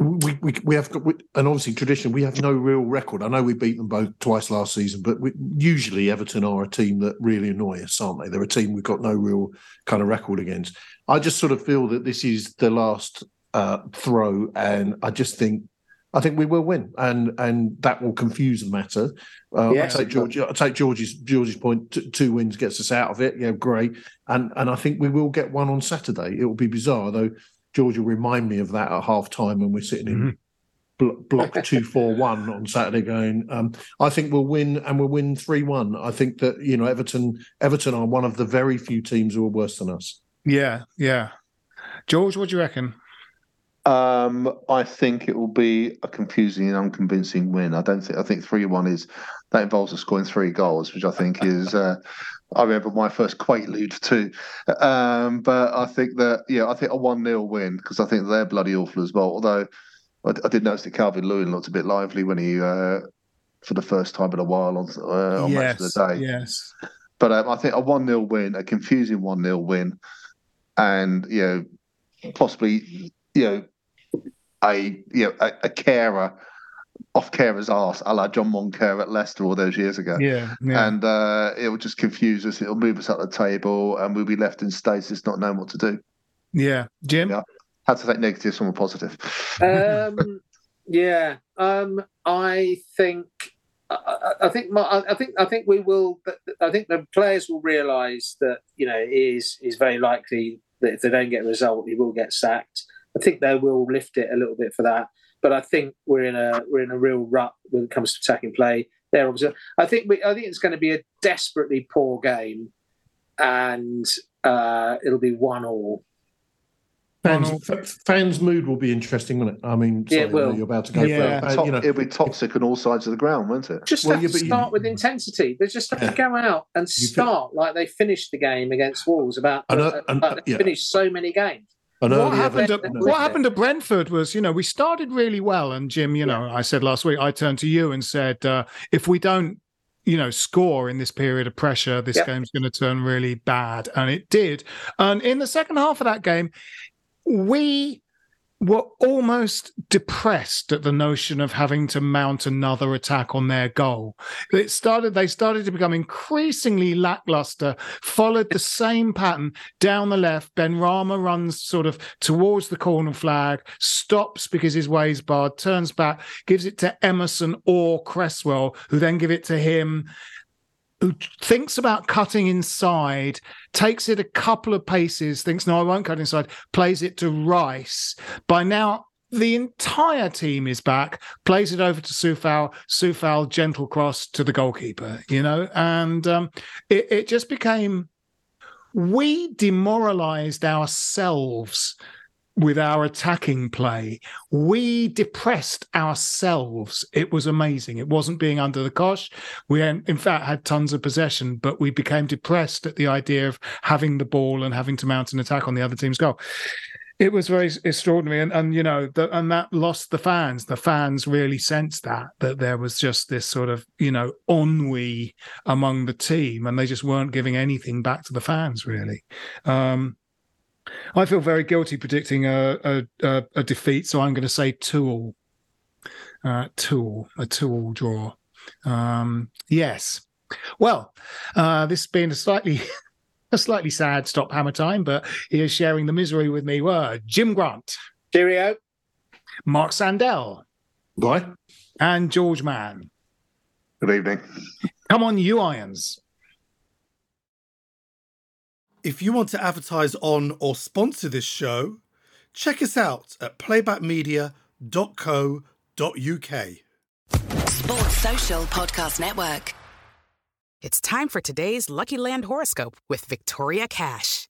D: We, we, we have got, we, and obviously tradition. We have no real record. I know we beat them both twice last season, but we, usually Everton are a team that really annoy us, aren't they? They're a team we've got no real kind of record against. I just sort of feel that this is the last uh, throw, and I just think I think we will win, and and that will confuse the matter. Uh, yes, I take George. I take George's George's point. T- two wins gets us out of it. Yeah, great. And and I think we will get one on Saturday. It will be bizarre though. George will remind me of that at half time when we're sitting in mm-hmm. block 241 on Saturday going, um, I think we'll win and we'll win 3 1. I think that, you know, Everton Everton are one of the very few teams who are worse than us.
A: Yeah, yeah. George, what do you reckon?
C: Um, I think it will be a confusing and unconvincing win. I don't think. I think three one is that involves us scoring three goals, which I think is uh, I remember my first Quaalude too. Um, but I think that, yeah, I think a 1 0 win because I think they're bloody awful as well. Although I, I did notice that Calvert-Lewin looked a bit lively when he, uh, for the first time in a while on, uh, on
A: yes,
C: Match of the Day.
A: Yes.
C: But um, I think a 1 0 win, a confusing 1 0 win, and, you know, possibly, you know, a you know a, a Kehrer off Kehrer's arse, a la John Moncur at Leicester all those years ago.
A: Yeah, yeah.
C: And uh, it will just confuse us. It'll move us up the table, and we'll be left in stasis, not knowing what to do.
A: Yeah, Jim.
C: Yeah, had to take negatives from a positive.
B: Um, yeah, um, I think. I, I think my, I think I think we will. I think the players will realise that you know it is is very likely that if they don't get a result, he will get sacked. I think they will lift it a little bit for that. But I think we're in a we're in a real rut when it comes to attacking play. There, obviously, I think we, I think it's going to be a desperately poor game, and uh, it'll be one all.
D: Fans, fans' mood will be interesting, won't it? I mean, sorry,
B: yeah, it will.
D: you're about to go.
A: Yeah.
D: For, uh, you know,
C: it'll be toxic on all sides of the ground, won't it?
B: Just
D: Well,
B: have
D: yeah,
B: to
D: but you-
B: start with intensity. They just have
D: Yeah.
B: to go out and
D: You
B: start like they finished the game against Wolves. About
D: I know-
B: uh,
D: and-
B: like they
D: yeah.
B: finished so many games.
A: What happened? To, what happened to Brentford was, you know, we started really well, and Jim, you know, I said last week, I turned to you and said, uh, if we don't, you know, score in this period of pressure, this
B: Yep.
A: game's going to turn really bad, and it did. And in the second half of that game, we were almost depressed at the notion of having to mount another attack on their goal. It started they started to become increasingly lackluster, followed the same pattern down the left. Benrahma runs sort of towards the corner flag, stops because his way's barred, turns back, gives it to Emerson or Cresswell, who then give it to him who thinks about cutting inside, takes it a couple of paces, thinks, no, I won't cut inside, plays it to Rice. By now, the entire team is back, plays it over to Coufal, Coufal gentle cross to the goalkeeper, you know, and um, it, it just became, we demoralized ourselves with our attacking play. We depressed ourselves. It was amazing. It wasn't being under the cosh. We, in fact, had tons of possession, but we became depressed at the idea of having the ball and having to mount an attack on the other team's goal. It was very extraordinary, and, and you know, the, and that lost the fans. The fans really sensed that that there was just this sort of you know ennui among the team, and they just weren't giving anything back to the fans really. Um, I feel very guilty predicting a a, a defeat, so I'm going to say two Uh, two all, a two all draw. Um, yes. Well, uh, this has been a slightly a slightly sad stop hammer time, but he is sharing the misery with me were Jim Grant.
B: Cheerio.
A: Mark Sandell.
D: Bye.
A: And George Mann.
C: Good evening.
A: Come on, you irons.
G: If you want to advertise on or sponsor this show, check us out at playbackmedia.co.uk.
H: Sports Social Podcast Network.
I: It's time for today's Lucky Land horoscope with Victoria Cash.